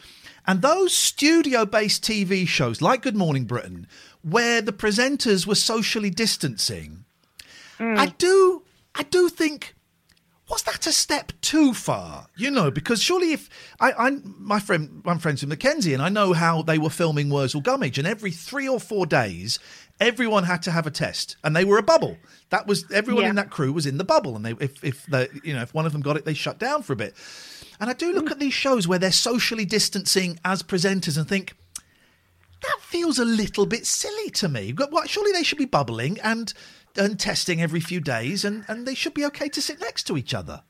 and those studio-based TV shows like Good Morning Britain, where the presenters were socially distancing. Mm. I do, I do think was that a step too far? You know, because surely if I, I my friend, I'm friends with Mackenzie, and I know how they were filming Wurzel Gummidge, and every three or four days, everyone had to have a test, and they were a bubble. That was everyone Yeah. in that crew was in the bubble, and they if if the you know if one of them got it, they shut down for a bit. And I do look at these shows where they're socially distancing as presenters and think that feels a little bit silly to me. Surely they should be bubbling and and testing every few days, and, and they should be okay to sit next to each other.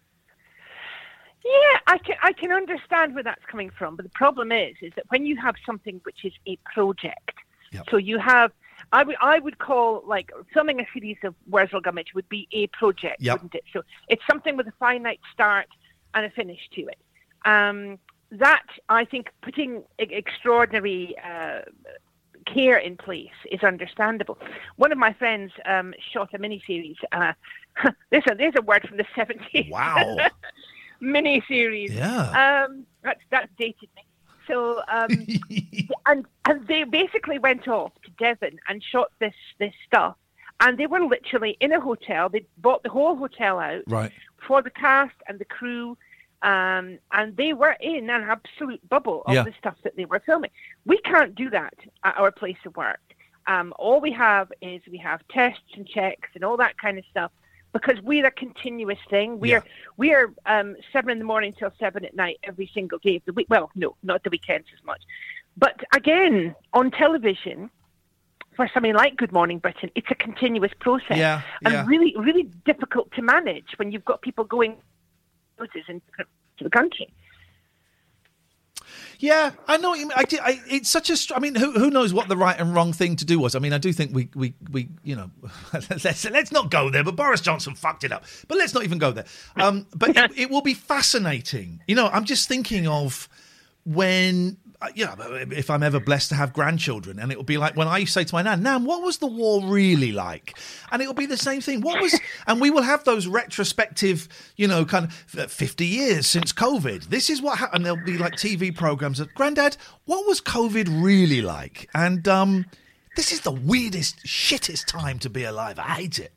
Yeah, I can I can understand where that's coming from, but the problem is is that when you have something which is a project, so you have I would I would call like filming a series of Wurzel Gummidge would be a project, Yep. wouldn't it? So it's something with a finite start and a finish to it. Um, that I think putting e- extraordinary uh, care in place is understandable. One of my friends um, shot a miniseries. Uh, there's a there's a word from the seventies. Wow. miniseries. Yeah. Um, that's that's dated me. So um, and and they basically went off to Devon and shot this this stuff. And they were literally in a hotel. They bought the whole hotel out Right. for the cast and the crew, um, and they were in an absolute bubble of Yeah. the stuff that they were filming. We can't do that at our place of work. Um, all we have is we have tests and checks and all that kind of stuff because we're a continuous thing. We're we're um, seven in the morning till seven at night every single day of the week. Well, no, not the weekends as much. But again, on television, for something like Good Morning Britain, it's a continuous process Yeah, and yeah. really, really difficult to manage when you've got people going in different the country. Yeah, I know. What you mean. I, I, it's such a. I mean, who who knows what the right and wrong thing to do was? I mean, I do think we we we you know, let's let's not go there. But Boris Johnson fucked it up. But let's not even go there. Um, but it, it will be fascinating. You know, I'm just thinking of when. Know, if I'm ever blessed to have grandchildren, and it will be like when I used to say to my nan, "Nan, what was the war really like?" And it will be the same thing. What was, and we will have those retrospective, you know, kind of uh, 50 years since COVID. This is what happened. There'll be like TV programs of, Granddad, what was COVID really like? And um, this is the weirdest, shittest time to be alive. I hate it.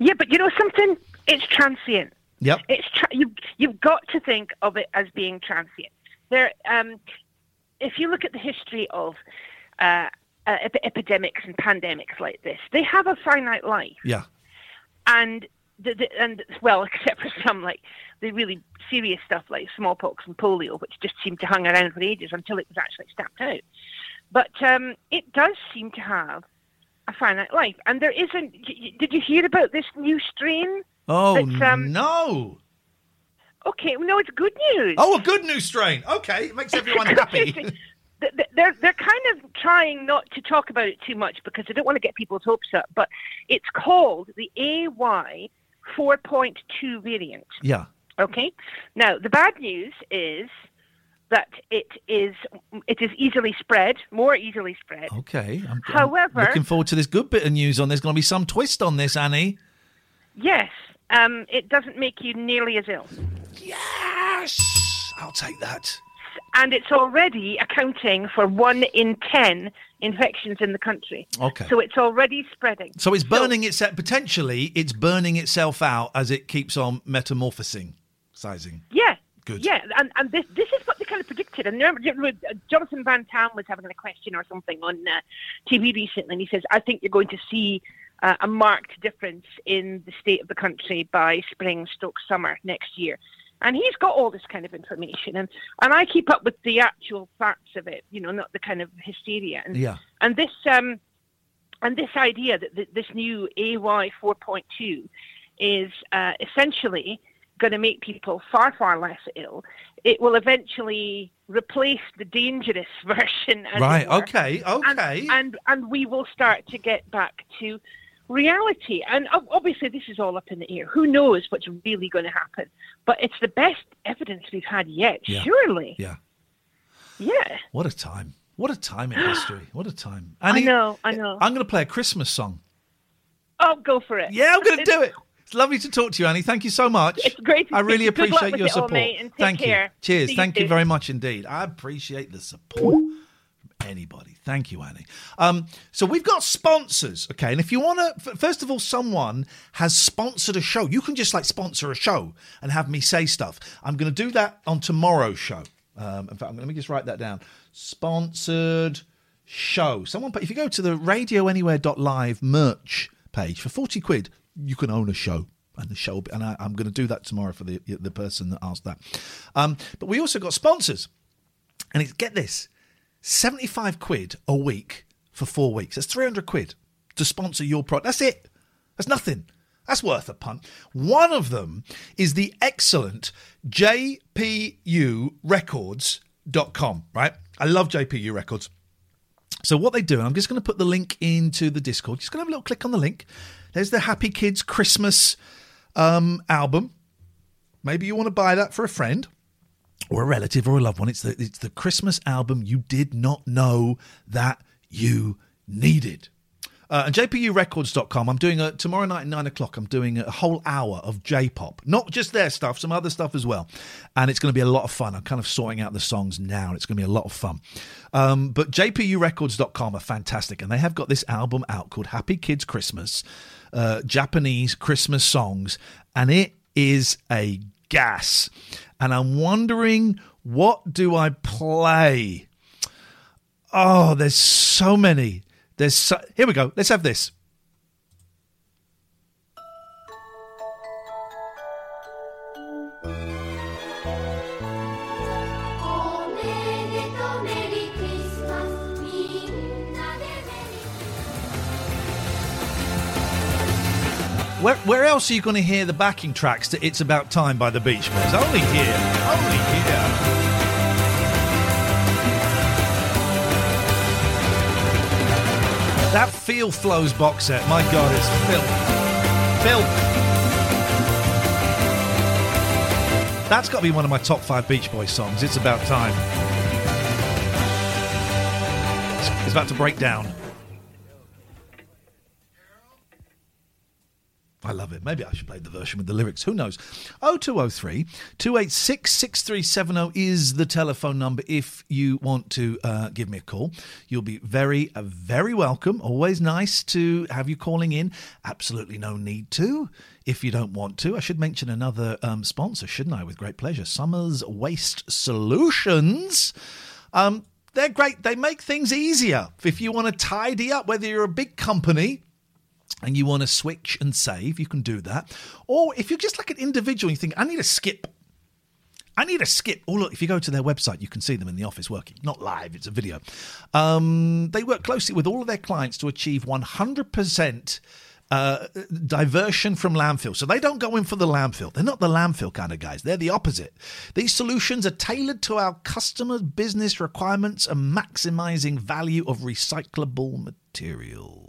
Yeah, but you know something? It's transient. Yep. It's tra- you. You've got to think of it as being transient. There, um, if you look at the history of uh, uh, ep- epidemics and pandemics like this, they have a finite life, Yeah. and the, the, and well, except for some like the really serious stuff like smallpox and polio, which just seemed to hang around for ages until it was actually stamped out. But um, it does seem to have a finite life, and there isn't. Did you hear about this new strain? Oh, um, no. Okay, no, it's good news. Oh, a good news strain. Okay, it makes everyone happy. Th- th- They're they're kind of trying not to talk about it too much because they don't want to get people's hopes up. But it's called the AY 4.2 variant. yeah. Okay. Now the bad news is that it is it is easily spread, more easily spread. Okay. I'm, I'm However- looking forward to this good bit of news on. There's going to be some twist on this, Annie. Yes, um, it doesn't make you nearly as ill. Yes, I'll take that. And it's already accounting for one in ten infections in the country. Okay. So it's already spreading. So it's burning itself. Potentially, it's burning itself out as it keeps on metamorphosing, sizing. Yeah. Good. Yeah, and, and this this is what they kind of predicted. And remember, Jonathan Van Tam was having a question or something on uh, TV recently, and he says, "I think you're going to see uh, a marked difference in the state of the country by spring, stroke summer next year." And he's got all this kind of information, and, and I keep up with the actual facts of it, you know, not the kind of hysteria. And, Yeah. and this um, and this idea that th- this new AY 4.2 is uh, essentially going to make people far, far less ill. It will eventually replace the dangerous version. Right, were. okay, And- okay. And, and we will start to get back to reality. And obviously, this is all up in the air. Who knows what's really going to happen? But it's the best evidence we've had yet, Yeah. surely. Yeah. Yeah. What a time. What a time in history. What a time. I know, I know. I'm going to play a Christmas song. Oh, go for it. Yeah, I'm going to do it. It's lovely to talk to you, Annie. Thank you so much. It's great to I really to you. Good luck appreciate your all, support. take Thank care. you. Cheers. See Thank you soon. very much indeed. I appreciate the support anybody. Thank you, Annie. Um, so we've got sponsors, okay? And if you want to, first of all, someone has sponsored a show. You can just like sponsor a show and have me say stuff. I'm going to do that on tomorrow's show. Um, in fact, let me just write that down. Sponsored show. Someone, if you go to the radioanywhere.live merch page for 40 quid, you can own a show. And the show, and I, I'm going to do that tomorrow for the the person that asked that. Um, but we also got sponsors, and it's get this, 75 quid a week for four weeks. That's 300 quid to sponsor your product. That's it. That's nothing. That's worth a punt. One of them is the excellent JPURecords.com, right? I love JPU Records. So what they do, and I'm just going to put the link into the Discord. Just going to have a little click on the link. There's the Happy Kids Christmas um, album. Maybe you want to buy that for a friend or a relative or a loved one. It's the it's the Christmas album you did not know that you needed. Uh, and jpurecords.com, I'm doing a tomorrow night at nine o'clock. I'm doing a whole hour of J-pop, not just their stuff, some other stuff as well, and it's going to be a lot of fun. I'm kind of sorting out the songs now, and it's going to be a lot of fun. Um, but jpurecords.com are fantastic, and they have got this album out called Happy Kids Christmas, uh, Japanese Christmas songs, and it is a gas. And I'm wondering what do I play? Oh, there's so many. There's so, here we go. Let's have this. Where, where else are you going to hear the backing tracks to It's About Time by the Beach Boys? Only here. Only here. That Feel Flows box set, my God, it's filth. Filth. That's got to be one of my top five Beach Boys songs. It's about time. It's about to break down. Love it. Maybe I should play the version with the lyrics. Who knows? 0203 286 6370 is the telephone number if you want to uh, give me a call. You'll be very, uh, very welcome. Always nice to have you calling in. Absolutely no need to if you don't want to. I should mention another um, sponsor, shouldn't I? With great pleasure. Summers Waste Solutions. Um, they're great. They make things easier. If you want to tidy up, whether you're a big company and you want to switch and save, you can do that. Or if you're just like an individual, you think, I need a skip. I need a skip. Oh, look, if you go to their website, you can see them in the office working. Not live, it's a video. Um, they work closely with all of their clients to achieve 100% uh, diversion from landfill. So they don't go in for the landfill. They're not the landfill kind of guys. They're the opposite. These solutions are tailored to our customers' business requirements and maximizing value of recyclable materials.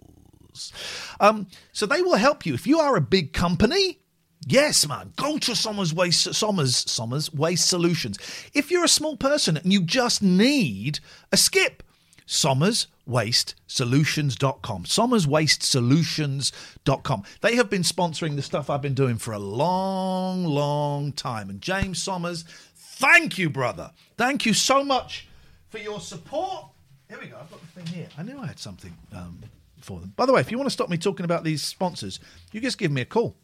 Um, so they will help you. If you are a big company, Yes, man. Go to Somers Waste Somers Somers Waste Solutions. If you're a small person and you just need a skip, SommersWasteSolutions.com. SommersWasteSolutions.com. They have been sponsoring the stuff I've been doing for a long, long time. And James Sommers, thank you, brother. Thank you so much for your support. Here we go. I've got the thing here. I knew I had something um, for them. By the way, if you want to stop me talking about these sponsors, you just give me a call.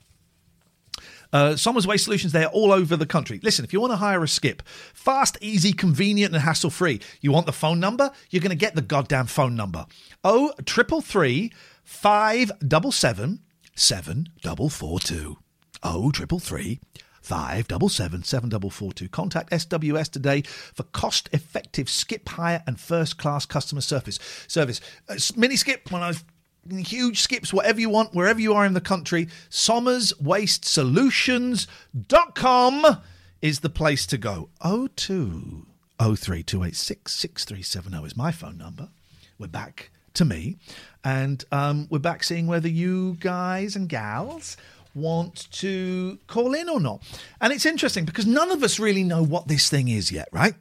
Uh, Somers Waste Solutions, they're all over the country. Listen, if you want to hire a skip, fast, easy, convenient, and hassle free, you want the phone number? You're going to get the goddamn phone number. Oh, triple three five double seven seven double four two. Oh, triple three five double seven seven double four two. Contact SWS today for cost effective skip hire and first class customer service. Service uh, mini skip when I was huge skips, whatever you want, wherever you are in the country. SommersWasteSolutions.com is the place to go. 02 03286 6370 is my phone number. We're back to me, and um, we're back seeing whether you guys and gals want to call in or not. And it's interesting because none of us really know what this thing is yet, right?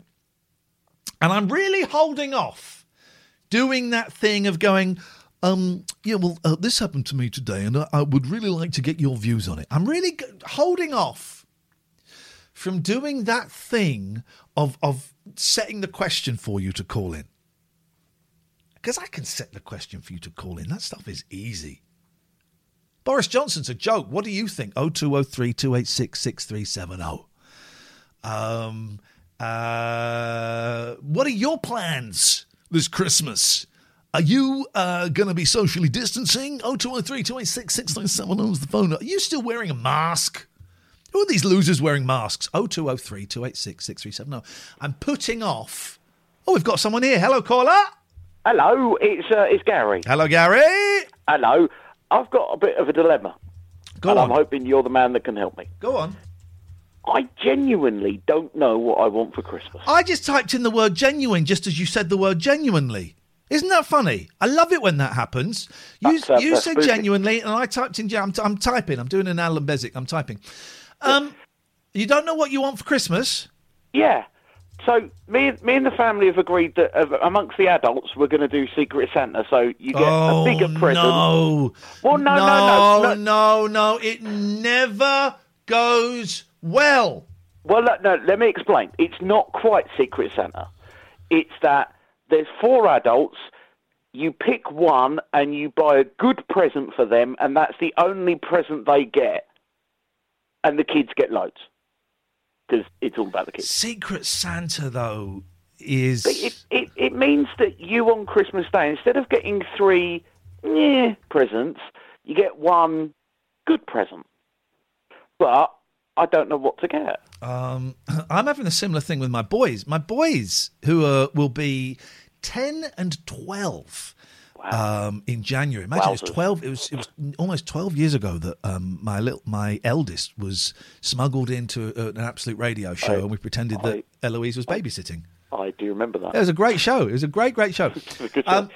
And I'm really holding off doing that thing of going, um, yeah, well, uh, this happened to me today, and I, I, would really like to get your views on it. I'm really g- holding off from doing that thing of of setting the question for you to call in, because I can set the question for you to call in. That stuff is easy. Boris Johnson's a joke. What do you think? 0203 286 6370. Um, uh, what are your plans this Christmas? Are you uh, going to be socially distancing? 0203 286 6370 is the phone. Are you still wearing a mask? Who are these losers wearing masks? 0203 286 6370. I'm putting off. Oh, we've got someone here. Hello, caller. Hello, it's uh, it's Gary. Hello, Gary. Hello. I've got a bit of a dilemma. Go and on. I'm hoping you're the man that can help me. Go on. I genuinely don't know what I want for Christmas. I just typed in the word genuine just as you said the word genuinely. Isn't that funny? I love it when that happens. You, uh, you said spooky. genuinely, and I typed in. I'm, I'm typing. I'm doing an Alan Bezic. I'm typing. Um, You don't know what you want for Christmas? Yeah. So me, me and the family have agreed that uh, amongst the adults we're going to do Secret Santa. So you get oh, a bigger present. No. Well, no, no, no, no, no, no. It never goes well. Well, no, no, let me explain. It's not quite Secret Santa. It's that there's four adults. You pick one and you buy a good present for them, and that's the only present they get. And the kids get loads because it's all about the kids. Secret Santa, though, is. But it, it, it means that you on Christmas Day, instead of getting three yeah, presents, you get one good present. But I don't know what to get. Um, I'm having a similar thing with my boys. My boys, who are, will be 10 and 12 um, in January. Imagine it's Wowzers. 12. It was it was almost 12 years ago that um, my little my eldest was smuggled into a, an absolute radio show, I- and we pretended that Eloise was babysitting. I do remember that. It was a great show. It was a great, great show. Show. Um,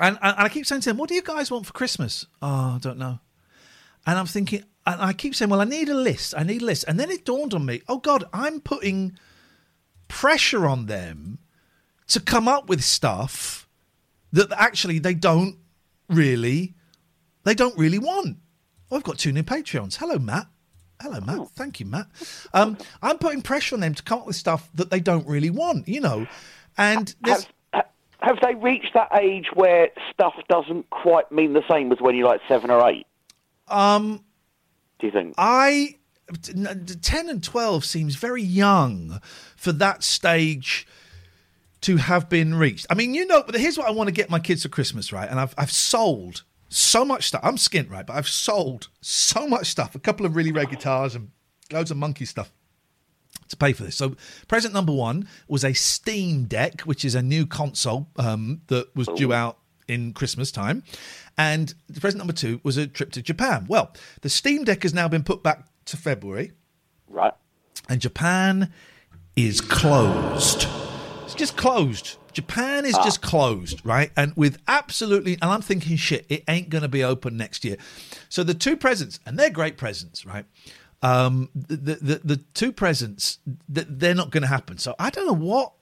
and, and I keep saying to them, "What do you guys want for Christmas?" Oh, I don't know. And I'm thinking, and I keep saying, "Well, I need a list. I need a list." And then it dawned on me, "Oh God, I'm putting pressure on them to come up with stuff that actually they don't really, they don't really want." Oh, I've got two new Patreons. Hello, Matt. Hello, Matt. Thank you, Matt. Um, I'm putting pressure on them to come up with stuff that they don't really want, you know. And there's, Have they reached that age where stuff doesn't quite mean the same as when you're like seven or eight? Um, do you think? I ten and twelve seems very young for that stage to have been reached. I mean, you know, but here's what I want to get my kids for Christmas, right? And I've I've sold so much stuff. I'm skint, right? But I've sold so much stuff. A couple of really rare guitars and loads of monkey stuff to pay for this. So, present number one was a Steam Deck, which is a new console um, that was due out in Christmas time. And the present number two was a trip to Japan. Well, the Steam Deck has now been put back to February. Right. And Japan is closed. It's just closed. Japan is Ah. just closed, right? And with absolutely, and I'm thinking, shit, it ain't going to be open next year. So the two presents, and they're great presents, right? Um, the, the, the, two presents, th- they're not going to happen. So I don't know what.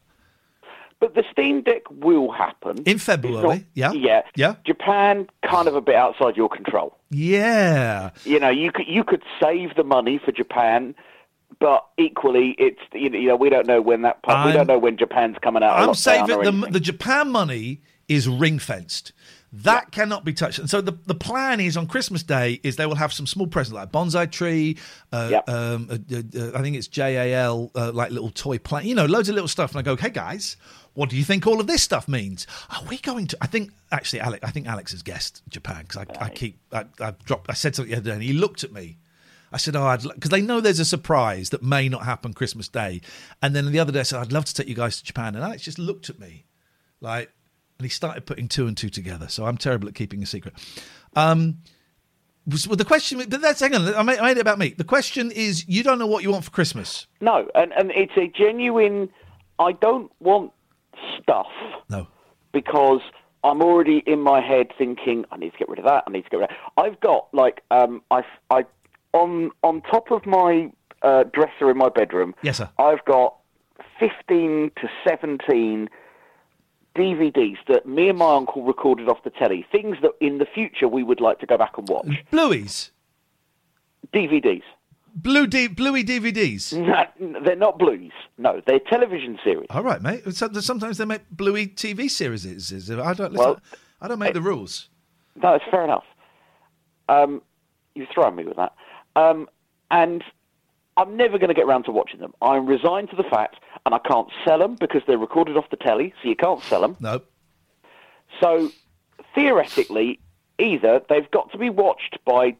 But the Steam Deck will happen In February, yeah? Yeah, Yeah. Japan kind of a bit outside your control. Yeah. You know, you could you could save the money for Japan, but equally, it's you know, you know we don't know when that we I'm- don't know when Japan's coming out. I'm saving the, the Japan money is ring fenced. That cannot be touched. And so the, the plan is on Christmas Day is they will have some small presents like a bonsai tree. Uh, um, uh, uh, uh, I think it's JAL uh, like little toy plane. You know, loads of little stuff. And I go, hey guys, what do you think all of this stuff means? Are we going to? I think actually, Alex. I think Alex has guessed Japan because I, I keep. I, I dropped. I said something the other day, and he looked at me. I said, "Oh, I'd because they know there's a surprise that may not happen Christmas Day." And then the other day, I said, "I'd love to take you guys to Japan," and Alex just looked at me, like, and he started putting two and two together. So I'm terrible at keeping a secret. Um, well, the question, but that's hang on, I made, I made it about me. The question is, you don't know what you want for Christmas. No, and and it's a genuine. I don't want stuff. No. Because I'm already in my head thinking I need to get rid of that. I need to get rid of. that. I've got like um I I on on top of my uh, dresser in my bedroom. Yes, sir. I've got fifteen to seventeen. DVDs that me and my uncle recorded off the telly, things that in the future we would like to go back and watch. Blueies, DVDs. Blue D, bluey DVDs. No, they're not blues. No, they're television series. All right, mate. Sometimes they make bluey TV series. I don't. Listen, Well, I don't make the rules. No, it's fair enough. Um, you've thrown me with that. Um, and I'm never going to get round to watching them. I'm resigned to the fact, and I can't sell them because they're recorded off the telly, so you can't sell them. No. So theoretically, either they've got to be watched by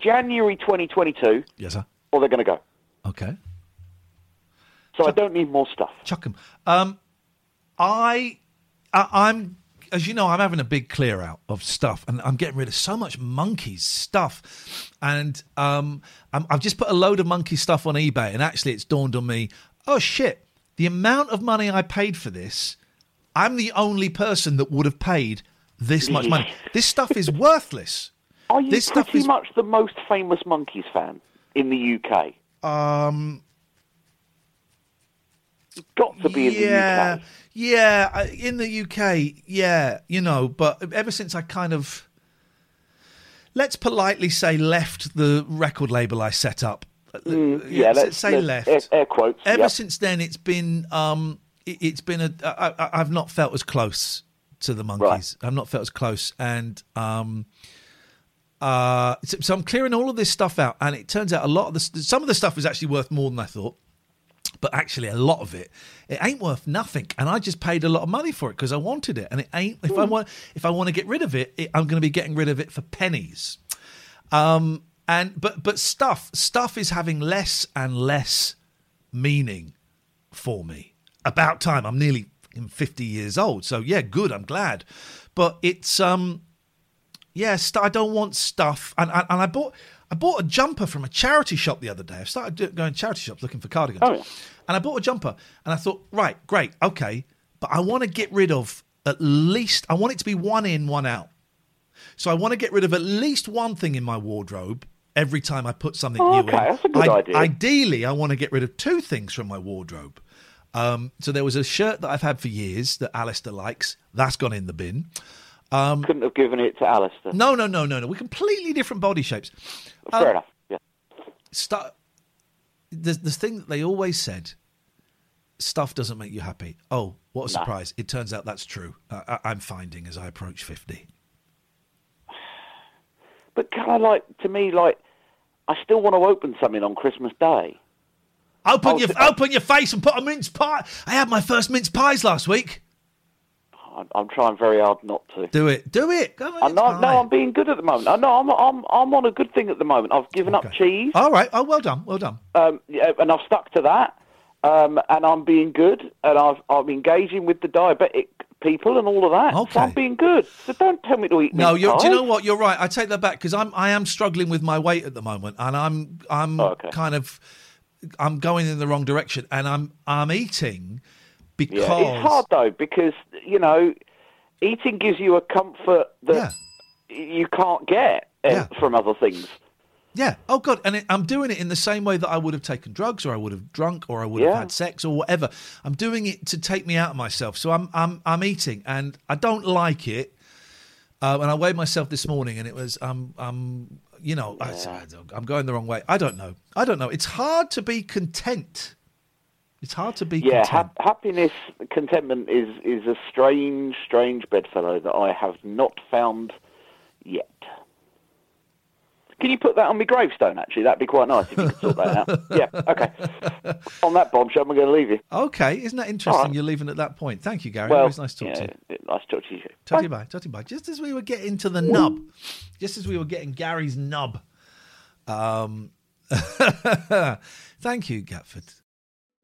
January 2022, Yes, sir. or they're going to go. Okay. So I don't need more stuff. Chuck 'em. Um, I, I, I'm, as you know, I'm having a big clear out of stuff, and I'm getting rid of so much Monkees stuff, and um, I'm, I've just put a load of monkey stuff on eBay, and actually, it's dawned on me, oh shit, the amount of money I paid for this, I'm the only person that would have paid this much money. This stuff is worthless. Are you This pretty is- much the most famous Monkees fan in the UK? Um, got to be in the yeah, UK. yeah, in the UK, yeah, you know. But ever since I kind of, let's politely say, left the record label I set up. Mm, yeah, let's let's, say let's- left. Air, air quotes. Ever yep. since then, it's been um, it, it's been a. I, I, I've not felt as close to the Monkees. I've not felt as close, and um, uh, so, so I'm clearing all of this stuff out, and it turns out a lot of this, some of the stuff is actually worth more than I thought. But actually, a lot of it, it ain't worth nothing, and I just paid a lot of money for it because I wanted it, and it ain't. If I want, if I want to get rid of it, it I'm going to be getting rid of it for pennies. Um, and but but stuff stuff is having less and less meaning for me. About time. I'm nearly 50 years old, so yeah, good. I'm glad. But it's um, yeah, st- I don't want stuff. And, and and I bought I bought a jumper from a charity shop the other day. I started going to charity shops looking for cardigans, Oh, yeah. and I bought a jumper. And I thought, right, great, okay, but I want to get rid of at least. I want it to be one in, one out. So I want to get rid of at least one thing in my wardrobe every time I put something Oh, new okay, in. that's a good I- idea. Ideally, I want to get rid of two things from my wardrobe. Um, so there was a shirt that I've had for years that Alistair likes. That's gone in the bin. Um, Couldn't have given it to Alistair. no, no, no, no, no. We're completely different body shapes. Fair enough. Yeah. Stu- the, the thing that they always said stuff doesn't make you happy. Oh, what a No. surprise. It turns out that's true. Uh, I, I'm finding as I approach 50. But kind of like to me, like I still want to open something on Christmas Day. Open Oh, your open your face and put a mince pie. I had my first mince pies last week. I'm, I'm trying very hard not to. Do it. Do it. Go on, I know, no, I'm being good at the moment. I know I'm, I'm, I'm on a good thing at the moment. I've given up cheese, All right. Oh, well done. Well done. um, yeah, and I've stuck to that. Um, and I'm being good, and I've, I'm engaging with the diabetic people and all of that. So I'm being good. So don't tell me to eat No, you're, do you know what? You're right. I take that back because I'm I am struggling with my weight at the moment, and I'm I'm kind of I'm going in the wrong direction, and I'm I'm eating because Yeah, it's hard though because you know, eating gives you a comfort that you can't get uh, from other things. Yeah. Oh God. And it, I'm doing it in the same way that I would have taken drugs, or I would have drunk, or I would have had sex, or whatever. I'm doing it to take me out of myself. So I'm I'm I'm eating, and I don't like it. Uh, and I weighed myself this morning, and it was um um you know I, am going the wrong way. I don't know. I don't know. It's hard to be content. It's hard to be Yeah, content. hap- happiness, contentment is is a strange, strange bedfellow that I have not found yet. Can you put that on my gravestone? Actually, that'd be quite nice if you could sort that out. Yeah, okay. on that bombshell, I'm going to leave you. Okay, isn't that interesting? Right. You're leaving at that point. Thank you, Gary. Well, Always nice to talk yeah, to you. Nice to talk to you. Talk to you bye. Talk to you bye. Just as we were getting to the nub, just as we were getting Gary's nub. Um, thank you, Gatford.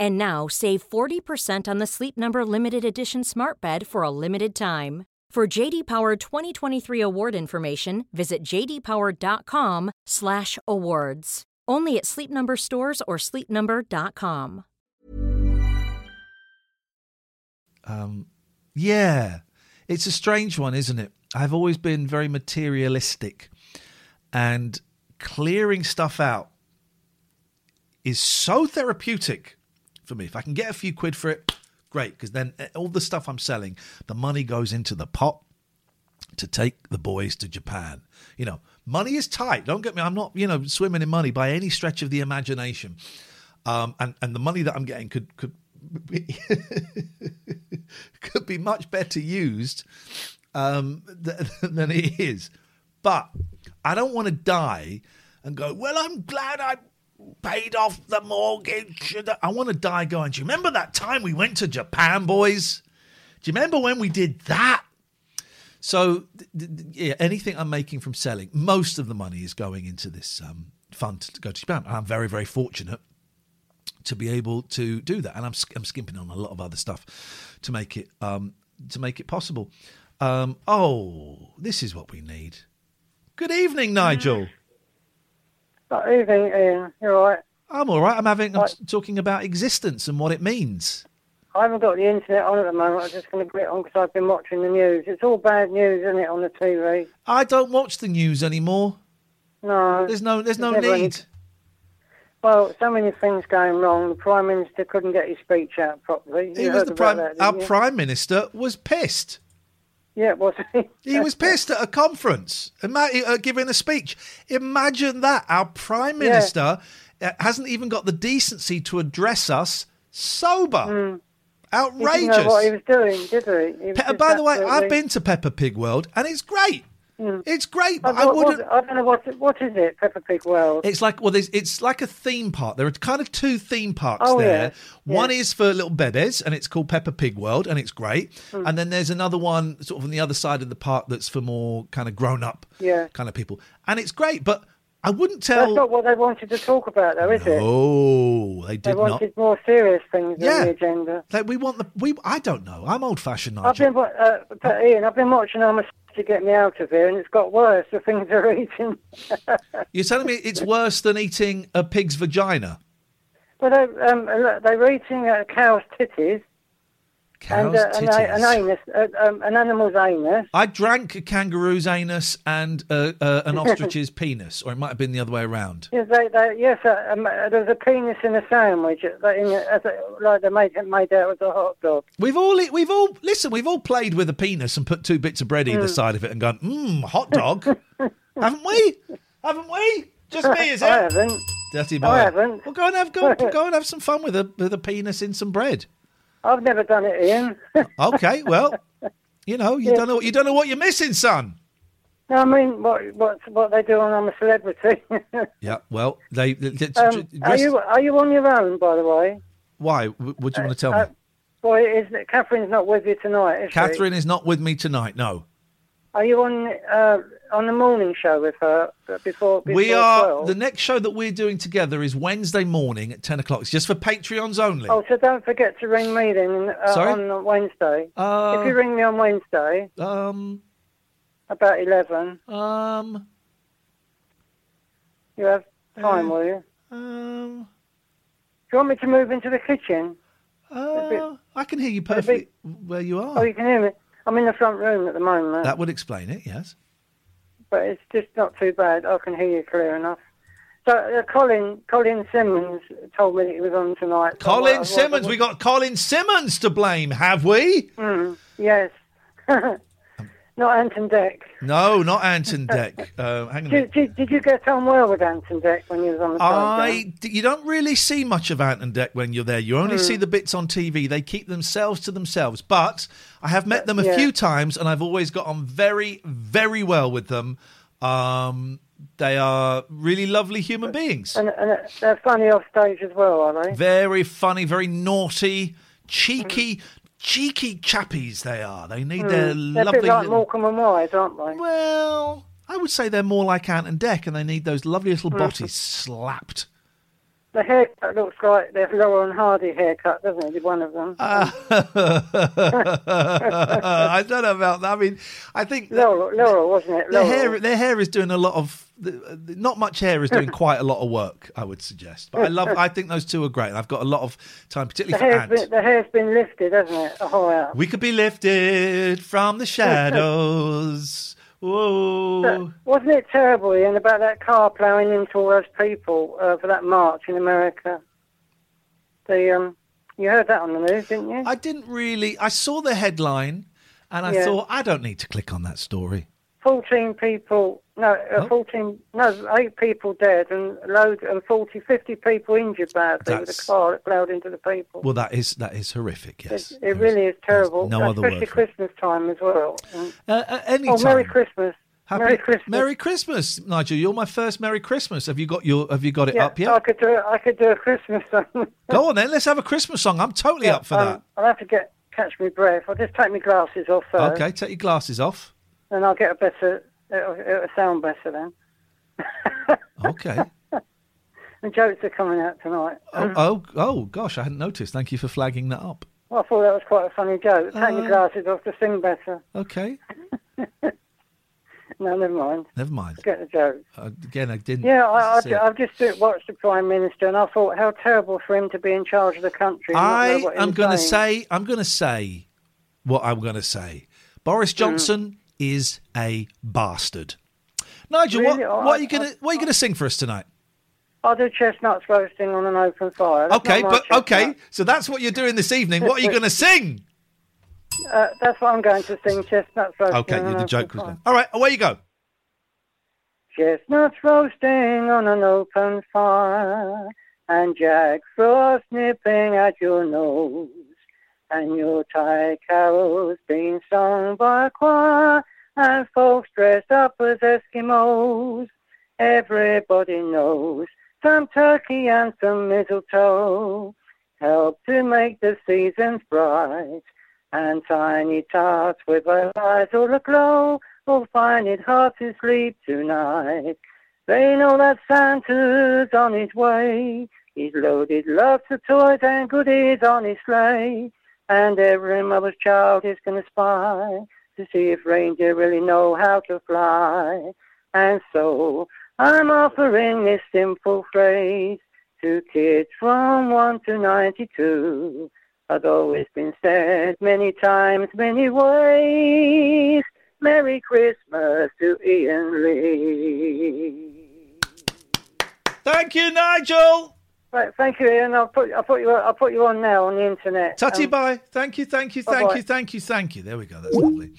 And now save 40% on the Sleep Number limited edition Smart Bed for a limited time. For JD Power 2023 award information, visit jdpower.com/awards. Only at Sleep Number stores or sleepnumber.com. Um, yeah, it's a strange one, isn't it? I've always been very materialistic, and clearing stuff out is so therapeutic for me. If I can get a few quid for it, great, because then eh, all the stuff I'm selling, the money goes into the pot to take the boys to Japan. You know, money is tight. Don't get me. I'm not, you know, swimming in money by any stretch of the imagination. Um, and and the money that I'm getting could could be, could be much better used um, th- than it is. But I don't want to die and go. Well, I'm glad I paid off the mortgage. I want to die going. Do you remember that time we went to Japan, boys? Do you remember when we did that? So, yeah, anything I'm making from selling, most of the money is going into this um, fund to go to Japan. I'm very, very fortunate to be able to do that. And I'm, I'm skimping on a lot of other stuff to make it um, to make it possible. Um, oh, this is what we need. Good evening, Nigel. Good evening, Iain. You all right? I'm all right. I'm having I'm talking about existence and what it means. I haven't got the internet on at the moment. I'm just going to get on because I've been watching the news. It's all bad news, isn't it, on the TV? I don't watch the news anymore. No. There's no there's no any- need. Well, so many things going wrong. The Prime Minister couldn't get his speech out properly. He You was the prime. that, our you? prime minister was pissed. Yeah, was he? He was pissed at a conference, uh, giving a speech. Imagine that. Our prime minister uh, hasn't even got the decency to address us sober. Outrageous. He didn't know what he was doing, did he? he Pe- by the way, I've been to Peppa Pig World, and it's great. Mm. It's great, but I, I what- wouldn't. what- I don't know what what is it, Peppa Pig World. It's like well, it's like a theme park. There are kind of two theme parks Oh, there. yeah. One Yeah. is for little bebes, and it's called Peppa Pig World, and it's great. Hmm. And then there's another one sort of on the other side of the park that's for more kind of grown up Yeah. kind of people, and it's great. But I wouldn't tell. That's not what they wanted to talk about, though, is it? Oh, they They did not. wanted more serious things Yeah. on the agenda. Like we want the we. I don't know. I'm old fashioned, I've been, uh, Iain, I've been watching Almost to get me out of here, and it's got worse. The things they're eating. You're telling me it's worse than eating a pig's vagina? But they, um, they were eating a cow's titties and Cow's uh, an, an anus, uh, um, an animal's anus. I drank a kangaroo's anus and uh, uh, an ostrich's penis, or it might have been the other way around. Yes, they, they, yes uh, um, uh, there was a penis in a sandwich, uh, in a, like they made made out as a hot dog. We've all we've all listen. We've all played with a penis and put two bits of bread either Mm. side of it and gone, mmm, hot dog, haven't we? Haven't we? Just me, is it? I haven't. Dirty boy. I haven't. Well, go and have go, go and have some fun with a with a penis in some bread. I've never done it, Iain. Okay, well, you know, you Yeah. don't know you don't know what you're missing, son. no, I mean what what what they do on I'm a Celebrity. Yeah, well, they. they- um, are you are you on your own, by the way? why? W- What do you want to tell Uh, me? boy, is Catherine's not with you tonight, is she? Catherine is not with me tonight. No, Are you on uh, on the morning show with her before? before we are. 12? The next show that we're doing together is Wednesday morning at ten o'clock. It's just for Patreons only. Oh, so don't forget to ring me then uh, on Wednesday. Uh, if you ring me on Wednesday, um, about eleven, um, you have time, will you? Um, Do you want me to move into the kitchen? uh, I can hear you perfectly where you are. Oh, you can hear me. I'm in the front room at the moment, That would explain it. Yes. But it's just not too bad. I can hear you clear enough. So uh, Colin Colin Simmons told me that he was on tonight. Colin I- Simmons. We got Colin Simmons to blame, have we? Mm, yes. Not Ant and Dec. No, not Ant and Dec. Uh, hang on. Did, did, did you get on well with Ant and Dec when you was on the? I, d- you don't really see much of Ant and Dec when you're there. You only Hmm. see the bits on TV. They keep themselves to themselves. But I have met them a yeah. few times, and I've always got on very, very well with them. Um, they are really lovely human beings. And, and they're funny off stage as well, aren't they? Very funny, very naughty, cheeky, cheeky chappies. They are. They need Mm. their They're a lovely. bit like little- Morecambe and Wise, aren't they? Well, I would say they're more like Ant and Dec, and they need those lovely little Mm. bodies slapped. The haircut looks like their Laurel and Hardy haircut, doesn't it? One of them. Uh, I don't know about that. I mean, I think Laurel, Laurel wasn't it? their hair, their hair is doing a lot of the, the, not much hair is doing quite a lot of work. I would suggest, but I love. I think those two are great. I've got a lot of time, The particularly for hair's, been, the hair's been lifted, hasn't it? Oh, yeah. We could be lifted from the shadows. Whoa. But wasn't it terrible, Iain, about that car ploughing into all those people uh, for that march in America? The um, you heard that on the news, didn't you? I didn't really. I saw the headline, and I Yeah. thought I don't need to click on that story. Fourteen people, no, uh, Oh. fourteen, no, eight people dead and load and 40, 50 people injured badly with a car that ploughed into the people. Well, that is that is horrific. Yes. It, it really is terrible, no other especially word for Christmas time as well. Uh, uh, any oh, Merry. Christmas! Happy- Merry Christmas! Merry Christmas, Nigel. You're my first Merry Christmas. Have you got your Have you got it yeah, up yet? I could do. I could do a Christmas song. Go on then. Let's have a Christmas song. I'm totally Yeah, up for um, I'll have to get catch my breath. I'll just take my glasses off first. Okay, take your glasses off. Then I'll get a better. It'll, it'll sound better then. Okay. The jokes are coming out tonight. oh, oh, oh, gosh, I hadn't noticed. Thank you for flagging that up. Well, I thought that was quite a funny joke. Take Uh, your glasses off to sing better. Okay, No, never mind. never mind. Forget the joke. Uh, again, I didn't. Yeah, I. I, I've just watched the Prime Minister and I thought how terrible for him to be in charge of the country. and I am going to say, I'm going to say what I'm going to say. Boris Mm. Is a bastard. Nigel, Really? what, Oh, what are you going to what are you to sing for us tonight? I'll do chestnuts roasting on an open fire. That's Okay, but okay, so that's what you're doing this evening. What are you going to sing? Uh, that's what I'm going to sing. Chestnuts roasting. Okay, on an the open joke was done. All right, away you go. Chestnuts roasting on an open fire, and Jack Frost nipping at your nose, and your Thai carols being sung by a choir, and folks dressed up as Eskimos. Everybody knows some turkey and some mistletoe help to make the seasons bright, and tiny tarts with their eyes all aglow will find it hard to sleep tonight. They know that Santa's on his way. He's loaded lots of toys and goodies on his sleigh. And every mother's child is to spy to see if reindeer really know how to fly. And so I'm offering this simple phrase to kids from 1 to 92. Although it's been said many times, many ways. Merry Christmas to Iain Lee. Thank you, Nigel. Right, thank you, Iain. I'll put I'll put you I'll put you on now on the internet. Tutty Um, bye. Thank you, thank you, thank Bye-bye. you, thank you, thank you. There we go. That's lovely.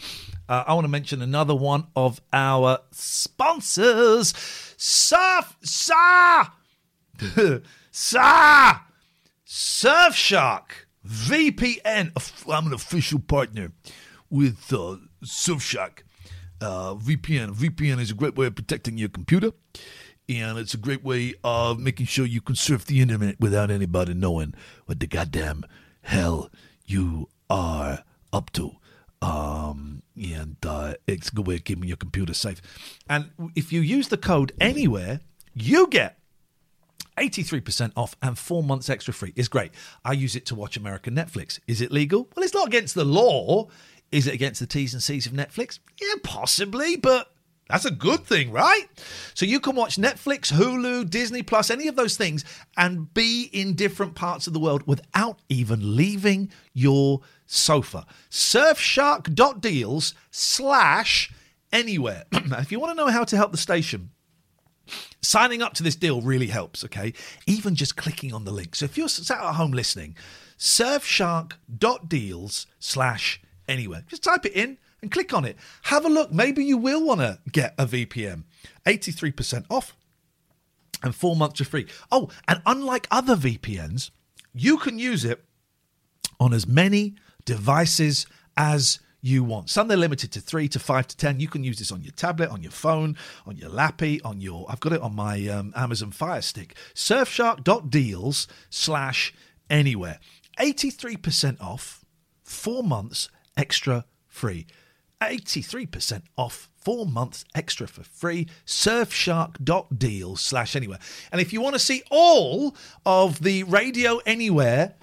Uh, I want to mention another one of our sponsors, Surf Sa Sa Surfshark VPN. I'm an official partner with uh, Surfshark uh, VPN. VPN is a great way of protecting your computer, and it's a great way of making sure you can surf the internet without anybody knowing what the goddamn hell you are up to. Um, and uh, it's a good way of keeping your computer safe. And if you use the code anywhere, you get 83% off and four months extra free. It's great. I use it to watch American Netflix. Is it legal? Well, it's not against the law. Is it against the T's and C's of Netflix? Yeah, possibly, but that's a good thing, right? So you can watch Netflix, Hulu, Disney Plus, any of those things and be in different parts of the world without even leaving your sofa. Surfshark.deals slash anywhere. if you want to know how to help the station, Signing up to this deal really helps, okay? Even just clicking on the link. So if you're sat at home listening, surfshark.deals slash anywhere. Just type it in and click on it. Have a look. Maybe you will want to get a VPN. 83% off and four months free. Oh, and unlike other VPNs, you can use it on as many devices as you want. Some they're limited to three to five to ten. You can use this on your tablet, on your phone, on your lappy, on your. I've got it on my um, Amazon Fire Stick. Surfshark.deals slash anywhere. Eighty three percent off, four months extra free. 83% off, four months extra for free. Surfshark.deals slash anywhere. And if you want to see all of the Radio Anywhere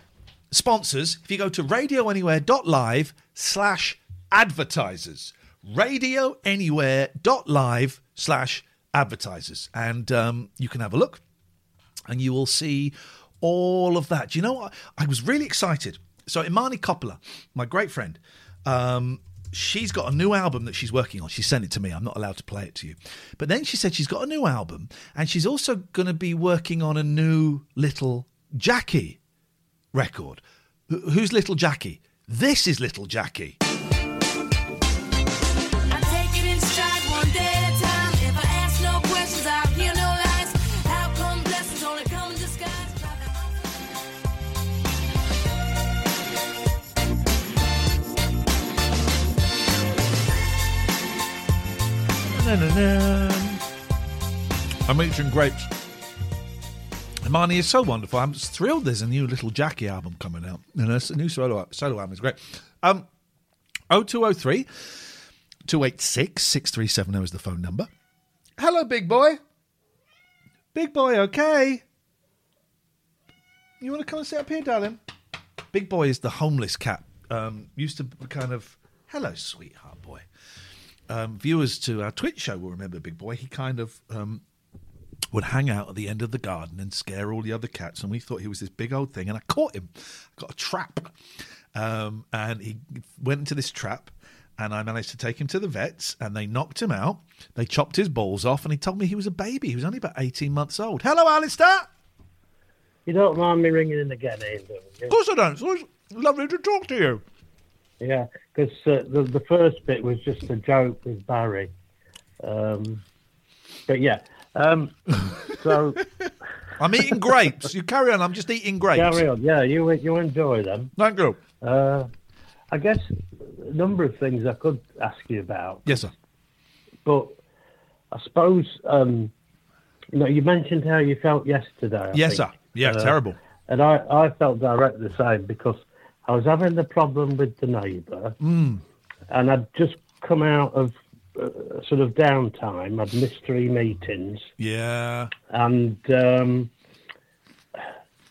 sponsors, if you go to radioanywhere.live slash advertisers, radioanywhere.live slash advertisers, and um, you can have a look, and you will see all of that. You know what? I was really excited. So Imani Coppola, my great friend, um, she's got a new album that she's working on. She sent it to me. I'm not allowed to play it to you. But then she said she's got a new album and she's also going to be working on a new Little Jackie record. Wh- Who's Little Jackie? This is Little Jackie. I'm eating grapes. Imani is so wonderful. I'm thrilled there's a new Little Jackie album coming out. And a new solo, solo album is great. Um, 0203 286 6370 is the phone number. Hello, big boy. Big boy, okay. You want to come and sit up here, darling? Big boy is the homeless cat. Um, used to kind of, hello, sweetheart boy. Um, viewers to our Twitch show will remember Big Boy. He kind of um, would hang out at the end of the garden and scare all the other cats, and we thought he was this big old thing. And I caught him, I got a trap, um, and he went into this trap. And I managed to take him to the vets, and they knocked him out. They chopped his balls off, and he told me he was a baby. He was only about eighteen months old. Hello, Alistair. You don't mind me ringing in again, Iain? Of course I don't. It's lovely to talk to you. Yeah, because uh, the the first bit was just a joke with Barry. Um, but yeah, um, so I'm eating grapes. You carry on. I'm just eating grapes. carry on. Yeah, you you enjoy them. Thank you. Uh, I guess a number of things I could ask you about. Yes, sir. But I suppose um, you know you mentioned how you felt yesterday. I Yes, think. sir. Yeah, Uh, terrible. And I, I felt directly the same because I was having the problem with the neighbour, Mm. and I'd just come out of uh, sort of downtime. I'd missed three meetings, Yeah. and um,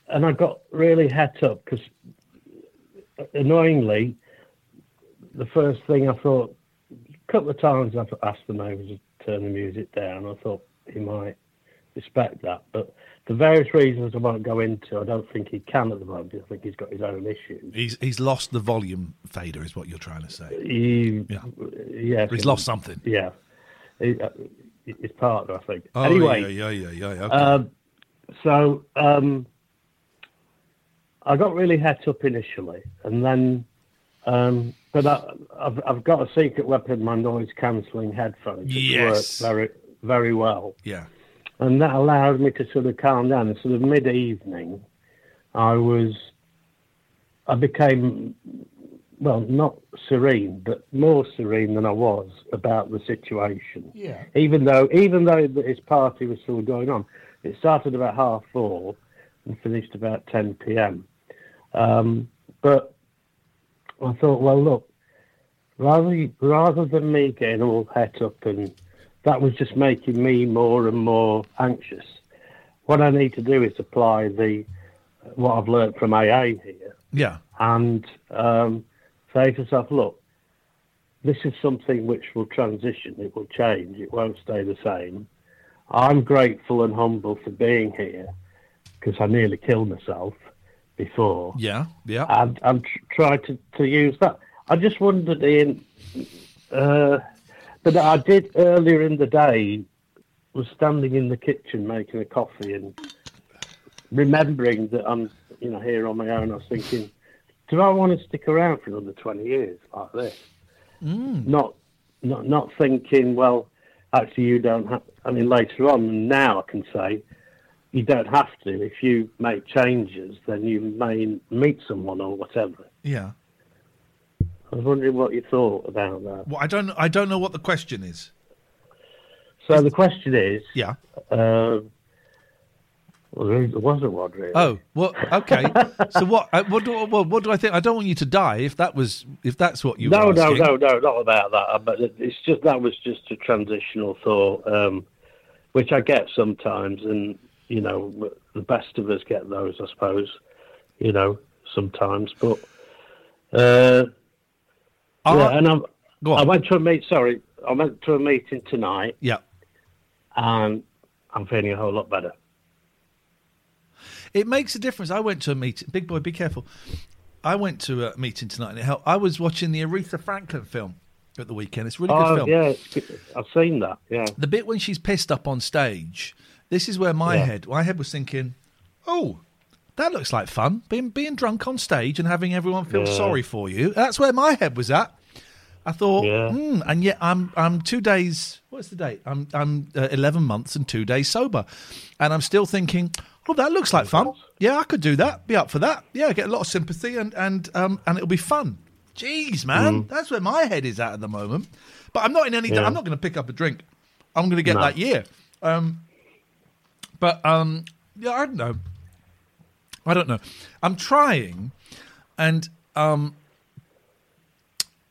and I got really het up because annoyingly, the first thing I thought, a couple of times I've asked the neighbour to turn the music down. I thought he might respect that, but for various reasons I won't go into, I don't think he can at the moment. I think he's got his own issues. He's he's lost the volume fader, is what you're trying to say. He, Yeah. yeah, He's lost something. Yeah, he, uh, his partner, I think. Oh, anyway, yeah, yeah, yeah, yeah. Okay. um, so um, I got really het up initially, and then, um, but I, I've, I've got a secret weapon, my noise cancelling headphones. Yes. work very, very well, yeah. And that allowed me to sort of calm down. And sort of mid evening, I was, I became, well, not serene, but more serene than I was about the situation Yeah. even though even though his party was still going on. It started about half four and finished about 10 p.m. Um, but I thought, well, look, rather rather than me getting all het up and that was just making me more and more anxious. What I need to do is apply the what I've learnt from AA here Yeah. and um, say to yourself, look, this is something which will transition, it will change, it won't stay the same. I'm grateful and humble for being here because I nearly killed myself before. Yeah. Yeah. And I'm tr- trying to, to use that. I just wondered, Iain, uh, but I did earlier in the day, was standing in the kitchen making a coffee and remembering that I'm, you know, here on my own. I was thinking, do I want to stick around for another 20 years like this? Mm. Not, not, not thinking, well, actually, you don't have. I mean, later on, now I can say, you don't have to. If you make changes, then you may meet someone or whatever. Yeah. I was wondering what you thought about that. Well, I don't. I don't know what the question is. So the question is, Yeah. uh, well, there wasn't one really. Oh, well, okay. so what? uh, What do, what, what do I think? I don't want you to die. If that was, if that's what you no, no, no, no, not about that. But it's just that was just a transitional thought, um, which I get sometimes, and you know, the best of us get those, I suppose. You know, sometimes, but uh, yeah, and I'm, I went to a meet. Sorry, I went to a meeting tonight. Yeah. and I'm feeling a whole lot better. It makes a difference. I went to a meeting. Big boy, be careful. I went to a meeting tonight, and it helped. I was watching the Aretha Franklin film at the weekend. It's a really good oh film. yeah, I've seen that. Yeah, The bit when she's pissed up on stage, this is where my Yeah. head, my head was thinking, oh, that looks like fun. Being being drunk on stage and having everyone feel Yeah. sorry for you. That's where my head was at. I thought, Yeah. hmm, and yet I'm I'm two days. What's the date? I'm I'm uh, eleven months and two days sober, and I'm still thinking, oh, that looks like fun. Yeah, I could do that. Be up for that. Yeah, get a lot of sympathy and and um and it'll be fun. Jeez, man, Mm. that's where my head is at at the moment. But I'm not in any. Yeah. I'm not going to pick up a drink. I'm going to get No. that year. Um, but um, yeah, I don't know. I don't know. I'm trying, and um,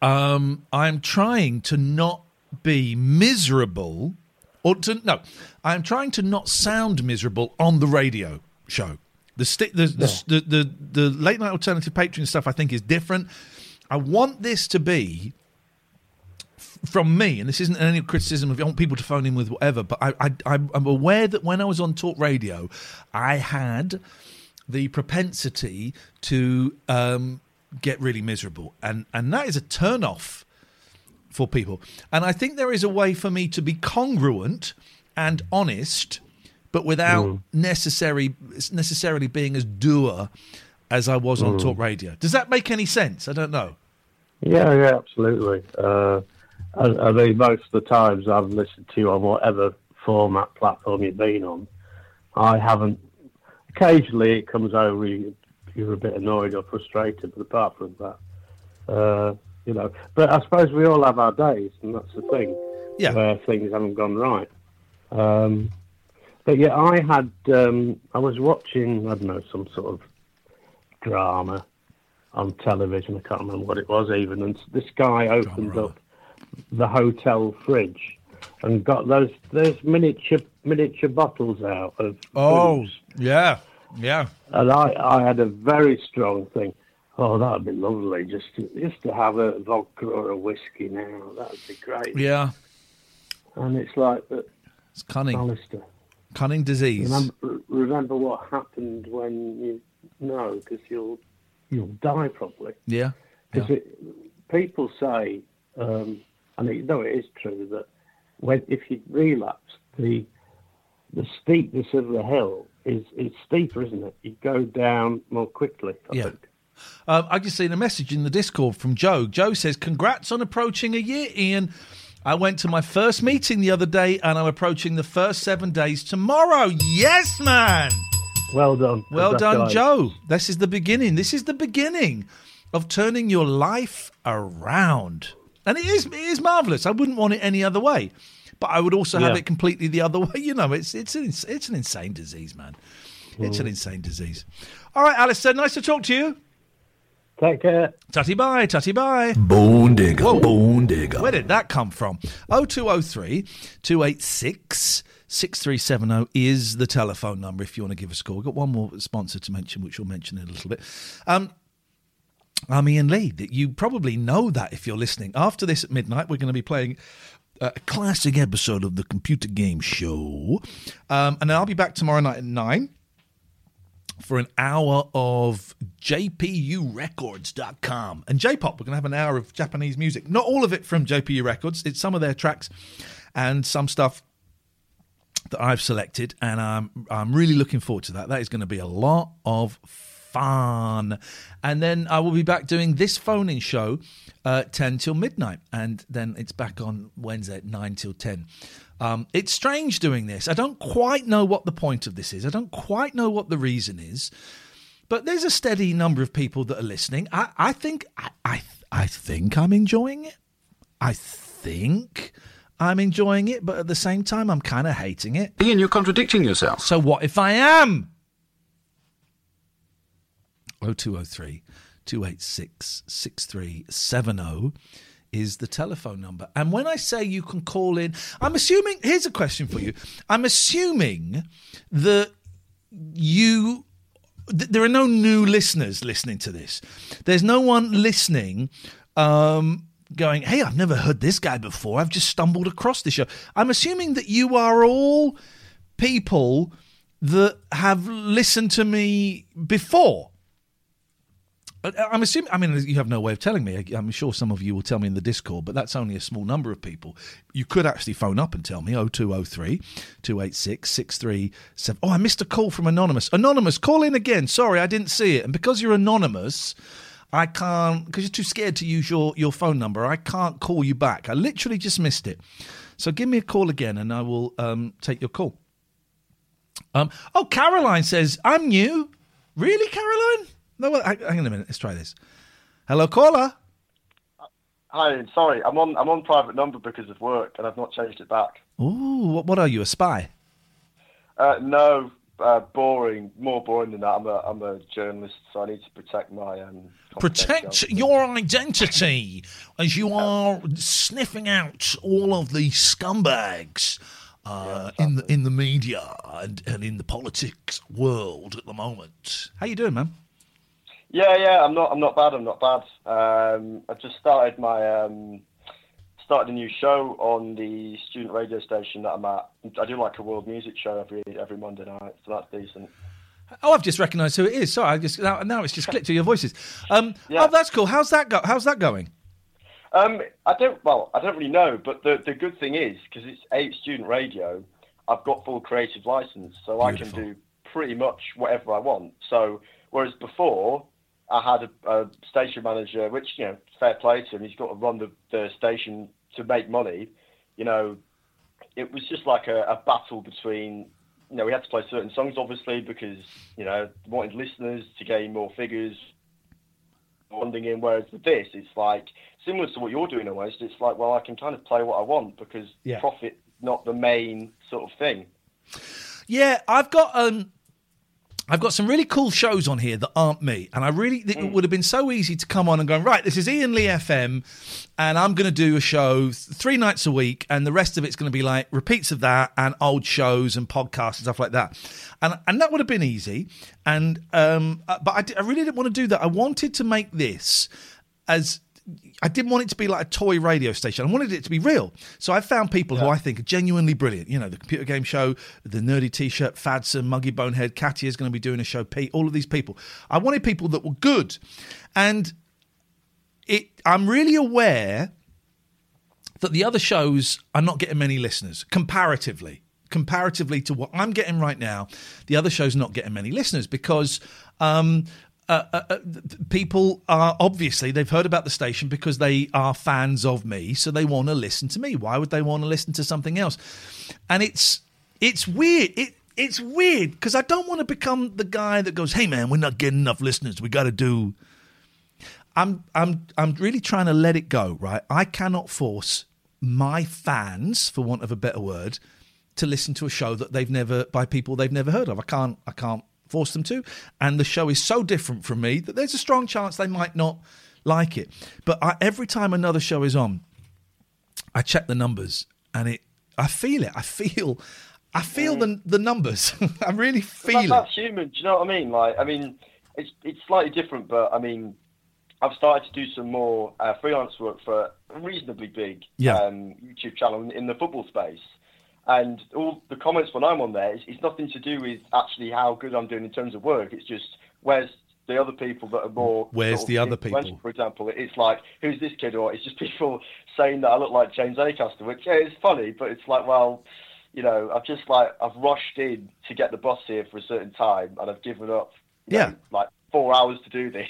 um, I'm trying to not be miserable, or to no, I'm trying to not sound miserable on the radio show. The the, the, the the the late night alternative Patreon stuff I think is different. I want this to be from me, and this isn't any criticism of I want people to phone in with whatever, but I, I I'm aware that when I was on talk radio, I had the propensity to um, get really miserable, and and that is a turn off for people. And I think there is a way for me to be congruent and honest, but without Mm. necessary necessarily being as doer as I was on Mm. talk radio. Does that make any sense? I don't know. yeah, yeah, absolutely. Uh, I, I mean, most of the times I've listened to you on whatever format platform you've been on, I haven't. Occasionally, it comes over you, you're a bit annoyed or frustrated, but apart from that, uh, you know. But I suppose we all have our days, and that's the thing. Yeah. Where things haven't gone right. Um, but yeah, I had. Um, I was watching. I don't know some sort of drama on television. I can't remember what it was even. And this guy opened up the hotel fridge and got those those miniature miniature bottles out of Oh, booze. yeah, yeah. And I, I had a very strong thing. Oh, that'd be lovely just to just to have a vodka or a whiskey now. That'd be great. Yeah. And it's like, but It's cunning. Alistair, Cunning disease. remember, remember what happened when you know because you'll you'll die probably. Yeah. Because people say, um, and it, no, it is true that when if you relapse, the the steepness of the hill is is steeper, isn't it? You go down more quickly. I Yeah. think. Um, I just seen a message in the Discord from Joe. Joe says, "Congrats on approaching a year, Iain. I went to my first meeting the other day, and I'm approaching the first seven days tomorrow. Yes, man. Well done. Well done. Joe. This is the beginning. This is the beginning of turning your life around, and it is it is marvelous. I wouldn't want it any other way, but I would also have Yeah. it completely the other way. You know, it's it's an, it's an insane disease, man. It's an insane disease. All right, Alistair, nice to talk to you. Take care. Tutty bye, tutty bye. Bone digger, bone digger. Where did that come from? 0203 286 6370 is the telephone number if you want to give us a call. We've got one more sponsor to mention, which we'll mention in a little bit. Um, I'm Iain Lee. You probably know that if you're listening. After this at midnight, we're going to be playing a classic episode of the Computer Game Show. Um, and then I'll be back tomorrow night at 9 for an hour of JPURecords.com. And J pop, we're going to have an hour of Japanese music. Not all of it from JPU Records, it's some of their tracks and some stuff that I've selected. And I'm, I'm really looking forward to that. That is going to be a lot of fun. And then I will be back doing this phone in show uh, 10 till midnight. And then it's back on Wednesday at 9 till 10. Um, it's strange doing this. I don't quite know what the point of this is. I don't quite know what the reason is. But there's a steady number of people that are listening. I, I think I, I I think I'm enjoying it. I think I'm enjoying it, but at the same time I'm kind of hating it. Iain, you're contradicting yourself. So what if I am? 0203 286 6370 is the telephone number. And when I say you can call in, I'm assuming, here's a question for you. I'm assuming that you, th- there are no new listeners listening to this. There's no one listening um, going, hey, I've never heard this guy before. I've just stumbled across this show. I'm assuming that you are all people that have listened to me before. Uh, I'm assuming. I mean, you have no way of telling me. I'm sure some of you will tell me in the Discord, but that's only a small number of people. You could actually phone up and tell me 0203 286 637. Oh, I missed a call from Anonymous. Anonymous, call in again. Sorry, I didn't see it. And because you're anonymous, I can't, because you're too scared to use your, your phone number, I can't call you back. I literally just missed it. So give me a call again and I will um, take your call. Um, oh, Caroline says, I'm new. Really, Caroline? No, well, hang on a minute. Let's try this. Hello, caller. Hi, sorry, I'm on I'm on private number because of work, and I've not changed it back. Ooh, what, what are you, a spy? Uh, no, uh, boring, more boring than that. I'm a I'm a journalist, so I need to protect my um. Protect your identity as you are sniffing out all of the scumbags uh, in the in the media and, and in the politics world at the moment. How you doing, man? Yeah, yeah, I'm not I'm not bad. I'm not bad. Um, I've just started my um, started a new show on the student radio station that I'm at. I do like a world music show every every Monday night, so that's decent. Oh, I've just recognised who it is. Sorry, I just now, now it's just clicked to your voices. Um, Oh, that's cool. How's that go? How's that going? Um, I don't. Well, I don't really know, but the the good thing is because it's eight student radio, I've got full creative license, so I can do pretty much whatever I want. So whereas before, I had a, a station manager, which you know, fair play to him, he's got to run the, the station to make money. You know, it was just like a, a battle between. You know, we had to play certain songs, obviously, because you know wanted listeners to gain more figures, funding in. Whereas with this, it's like similar to what you're doing almost. It's like, well, I can kind of play what I want because Yeah. profit not the main sort of thing. Yeah, I've got um, I've got some really cool shows on here that aren't me, and I really think it would have been so easy to come on and go right. This is Iain Lee FM, and I'm going to do a show three nights a week, and the rest of it's going to be like repeats of that and old shows and podcasts and stuff like that, and and that would have been easy. And um, uh, but I, I really didn't want to do that. I wanted to make this as I didn't want it to be like a toy radio station. I wanted it to be real. So I found people who I think are genuinely brilliant. You know, the computer game show, the nerdy t-shirt, Fadson, Muggy Bonehead, Katia is going to be doing a show, Pete, all of these people. I wanted people that were good. And it I'm really aware that the other shows are not getting many listeners comparatively. Comparatively to what I'm getting right now, the other show's not getting many listeners because um, uh, uh, uh, people are obviously they've heard about the station because they are fans of me, so they want to listen to me. Why would they want to listen to something else? And it's it's weird. It it's weird because I don't want to become the guy that goes, "Hey man, we're not getting enough listeners. We got to do." I'm I'm I'm really trying to let it go, right? I cannot force my fans, for want of a better word, to listen to a show that they've never by people they've never heard of. I can't I can't force them to. And the show is so different from me that there's a strong chance they might not like it. But I, every time another show is on, I check the numbers and it I feel it. I feel I feel the the numbers. I really feel that, it. that's human. Do you know what I mean? Like, I mean, it's it's slightly different, but I mean, I've started to do some more uh, freelance work for a reasonably big Yeah. um, YouTube channel in, in the football space. And all the comments when I'm on there, it's, it's nothing to do with actually how good I'm doing in terms of work. It's just where's the other people that are more. Where's sort of the other people? For example, it's like who's this kid, or it's just people saying that I look like James Acaster, which yeah, it's funny, but it's like well. You know, I've just like I've rushed in to get the bus here for a certain time, and I've given up Yeah. know, like four hours to do this.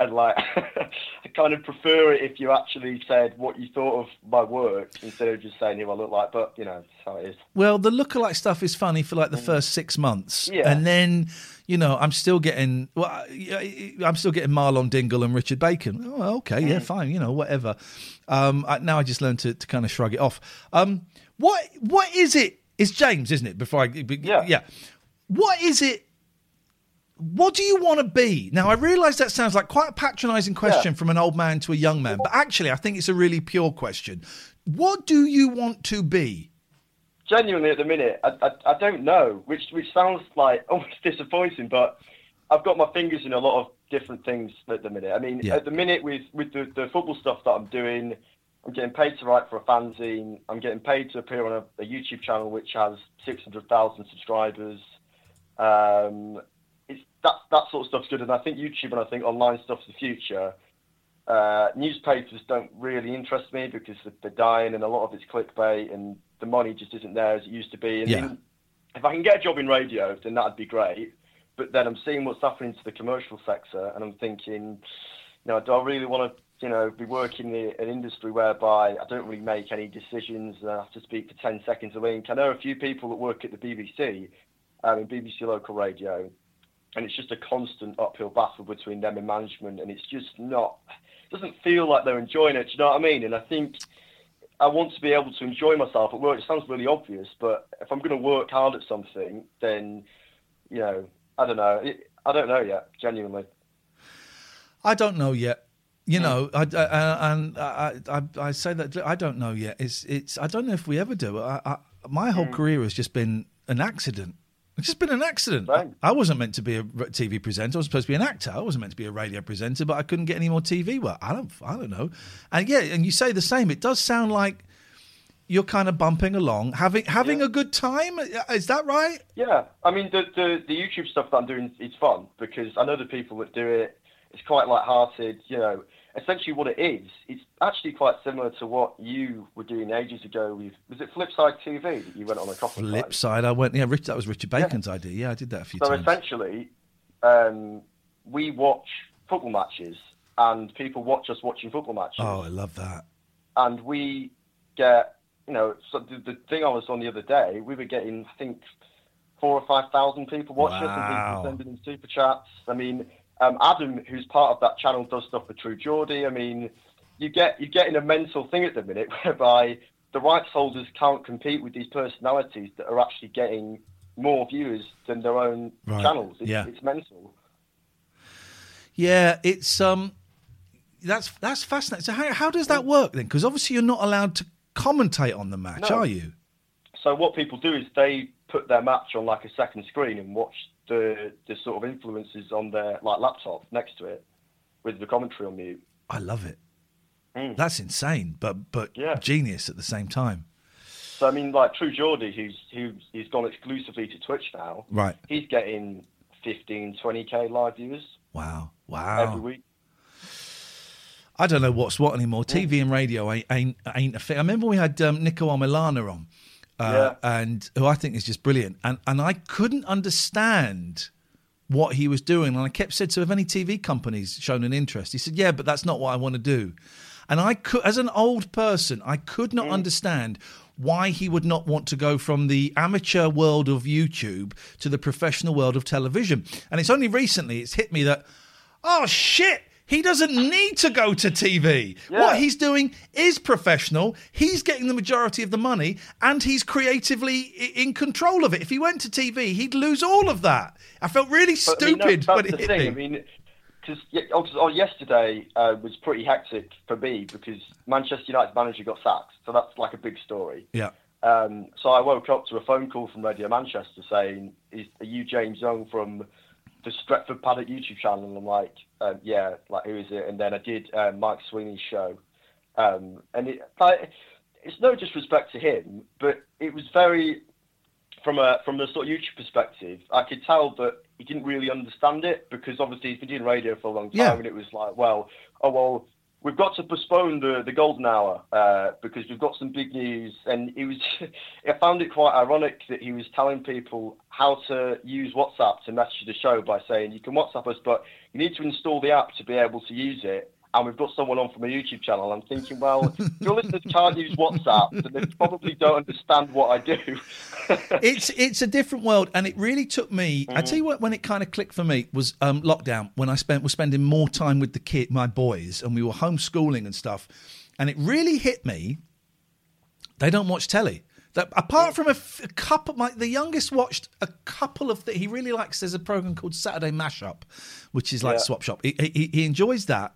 And like, I kind of prefer it if you actually said what you thought of my work instead of just saying who I look like. But you know, that's how it is. Well, the lookalike stuff is funny for like the first six months, Yeah. and then you know I'm still getting well, I'm still getting Marlon Dingle and Richard Bacon. Oh, okay, yeah, fine, you know, whatever. Um, I, now I just learned to, to kind of shrug it off. Um, what what is it? It's James, isn't it? Before I yeah yeah, what is it? What do you want to be? Now I realise that sounds like quite a patronising question from an old man to a young man, but actually I think it's a really pure question. What do you want to be? Genuinely, at the minute, I, I, I don't know, which which sounds like almost disappointing. But I've got my fingers in a lot of different things at the minute. I mean, Yeah. at the minute with with the, the football stuff that I'm doing, I'm getting paid to write for a fanzine. I'm getting paid to appear on a, a YouTube channel which has 600,000 subscribers. Um, that that sort of stuff's good, and I think YouTube and I think online stuff's the future. Uh, newspapers don't really interest me because they're dying, and a lot of it's clickbait, and the money just isn't there as it used to be. And Yeah. then if I can get a job in radio, then that'd be great. But then I'm seeing what's happening to the commercial sector, and I'm thinking, you know, do I really want to, you know, be working in an industry whereby I don't really make any decisions and I have to speak for 10 seconds a week? I know a few people that work at the BBC, um, in BBC local radio, and it's just a constant uphill battle between them and management, and it's just not, it doesn't feel like they're enjoying it. Do you know what I mean? And I think I want to be able to enjoy myself at work. It sounds really obvious, but if I'm going to work hard at something, then, you know, I don't know. I don't know yet, genuinely. I don't know yet. You Hmm. know, I, I, and I, I, I say that I don't know yet. It's, it's. I don't know if we ever do. I, I, my whole career has just been an accident. It's just been an accident. Right. I wasn't meant to be a TV presenter. I was supposed to be an actor. I wasn't meant to be a radio presenter, but I couldn't get any more TV work. I don't. I don't know. And yeah, and you say the same. It does sound like you're kind of bumping along, having having a good time. Is that right? Yeah, I mean the, the the YouTube stuff that I'm doing is fun because I know the people that do it. It's quite light-hearted, you know. Essentially, what it is, it's actually quite similar to what you were doing ages ago with was it Flipside TV that you went on a couple of Flip times. I went. Yeah, Rich, that was Richard Bacon's idea. Yeah, I did that a few So times. So essentially, um, we watch football matches, and people watch us watching football matches. Oh, I love that. and we get, you know, so the, the thing I was on the other day, we were getting, I think, four or five thousand people watching us, and Wow. people sending in super chats. I mean, um, Adam, who's part of that channel, does stuff for True Geordie. I mean, you get you're getting a mental thing at the minute whereby the rights holders can't compete with these personalities that are actually getting more viewers than their own Right. channels. It's, Yeah. it's mental. Yeah, it's um, that's that's fascinating. So how how does that work then? Because obviously you're not allowed to commentate on the match, No. are you? So what people do is they put their match on like a second screen and watch the the sort of influences on their like laptop next to it with the commentary on mute. I love it. Mm. That's insane, but but Yeah. genius at the same time. So I mean, like True Geordie, who's who's he's gone exclusively to Twitch now. Right. He's getting 15, 20k live viewers Wow, wow. every week. I don't know what's what anymore. TV and radio ain't ain't, ain't a thing. I remember we had um, Niko Omilana on, uh, and who I think is just brilliant. And and I couldn't understand what he was doing. And I kept said, so have any TV companies shown an interest? He said, yeah, but that's not what I want to do. And I could, as an old person, I could not understand why he would not want to go from the amateur world of YouTube to the professional world of television. And it's only recently it's hit me that, oh shit, he doesn't need to go to TV. What he's doing is professional. He's getting the majority of the money and he's creatively in control of it. If he went to TV, he'd lose all of that. I felt really But, I mean, no, stupid that's the thing. me. I mean, because 'cause, oh, yesterday uh, was pretty hectic for me because Manchester United's manager got sacked, so that's like a big story. yeah. Um, so I woke up to a phone call from Radio Manchester saying, Is, "Are you James Young from the Stretford Paddock YouTube channel?" And I'm like, um, "Yeah." Like, who is it? And then I did uh, Mike Sweeney's show, um, and it, like, it's no disrespect to him, but it was very from a from a sort of YouTube perspective. I could tell that he didn't really understand it because obviously he's been doing radio for a long time, Yeah. and it was like, well, oh well, we've got to postpone the, the golden hour uh, because we've got some big news. And it was, I found it quite ironic that he was telling people how to use WhatsApp to message the show by saying you can WhatsApp us, but you need to install the app to be able to use it. And we've got someone on from a YouTube channel. I'm thinking, well, your listeners can't use WhatsApp, then they probably don't understand what I do. it's it's a different world, and it really took me. Mm. I tell you what, when it kind of clicked for me was um, lockdown when I spent was spending more time with the kid, my boys, and we were homeschooling and stuff, and it really hit me. They don't watch telly. That apart from a, f- a couple, my the youngest watched a couple of. Th- he really likes. There's a program called Saturday Mashup, which is like Yeah. Swap Shop. He, he, he enjoys that,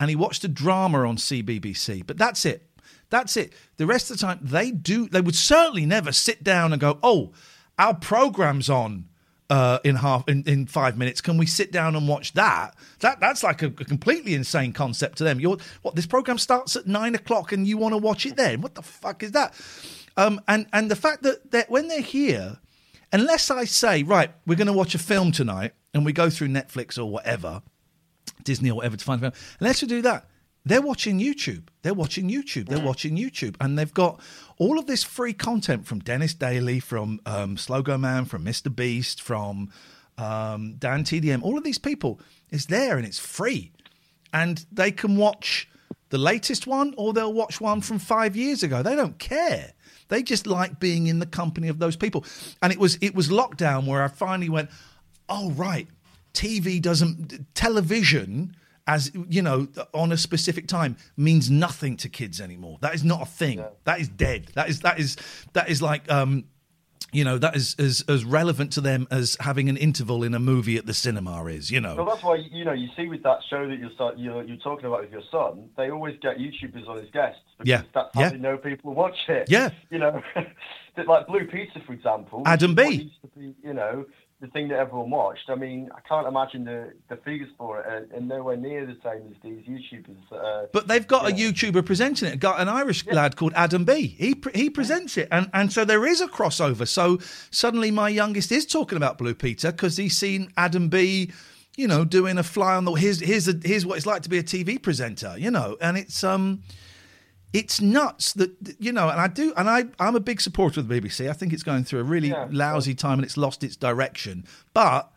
and he watched a drama on CBBC. But that's it. That's it. The rest of the time, they do. They would certainly never sit down and go, "Oh, our program's on uh, in half in, in five minutes. Can we sit down and watch that? That that's like a, a completely insane concept to them. You're what this program starts at nine o'clock and you want to watch it then? What the fuck is that? Um, and and the fact that that when they're here, unless I say right, we're going to watch a film tonight, and we go through Netflix or whatever, Disney or whatever to find a film. Unless we do that, they're watching YouTube. They're watching YouTube. They're watching YouTube, and they've got all of this free content from Denis Daily, from um, Slogo Man, from Mr. Beast, from um, Dan TDM. All of these people is there, and it's free, and they can watch the latest one, or they'll watch one from five years ago. They don't care. They just like being in the company of those people. And it was it was lockdown where I finally went, oh right, TV doesn't television as you know on a specific time means nothing to kids anymore. That is not a thing. That is dead. That is that is that is like um you know that is as as relevant to them as having an interval in a movie at the cinema is. You know. Well, that's why you know you see with that show that you're start- you're, you're talking about with your son, they always get YouTubers on as guests because Yeah. that's how Yeah. they know people watch it. Yeah. you know, like Blue Peter, for example. Adam B. used to be, you know, the thing that everyone watched. I mean, I can't imagine the the figures for it are, are nowhere near the same as these YouTubers. Are, But they've got a YouTuber presenting it. Got an Irish lad called Adam B. He he presents it, and and so there is a crossover. So suddenly, my youngest is talking about Blue Peter because he's seen Adam B. You know, doing a fly on the here's here's a, here's what it's like to be a TV presenter. You know, and it's um, it's nuts that you know, and I do, and I I'm a big supporter of the BBC. I think it's going through a really Yeah. lousy time and it's lost its direction. But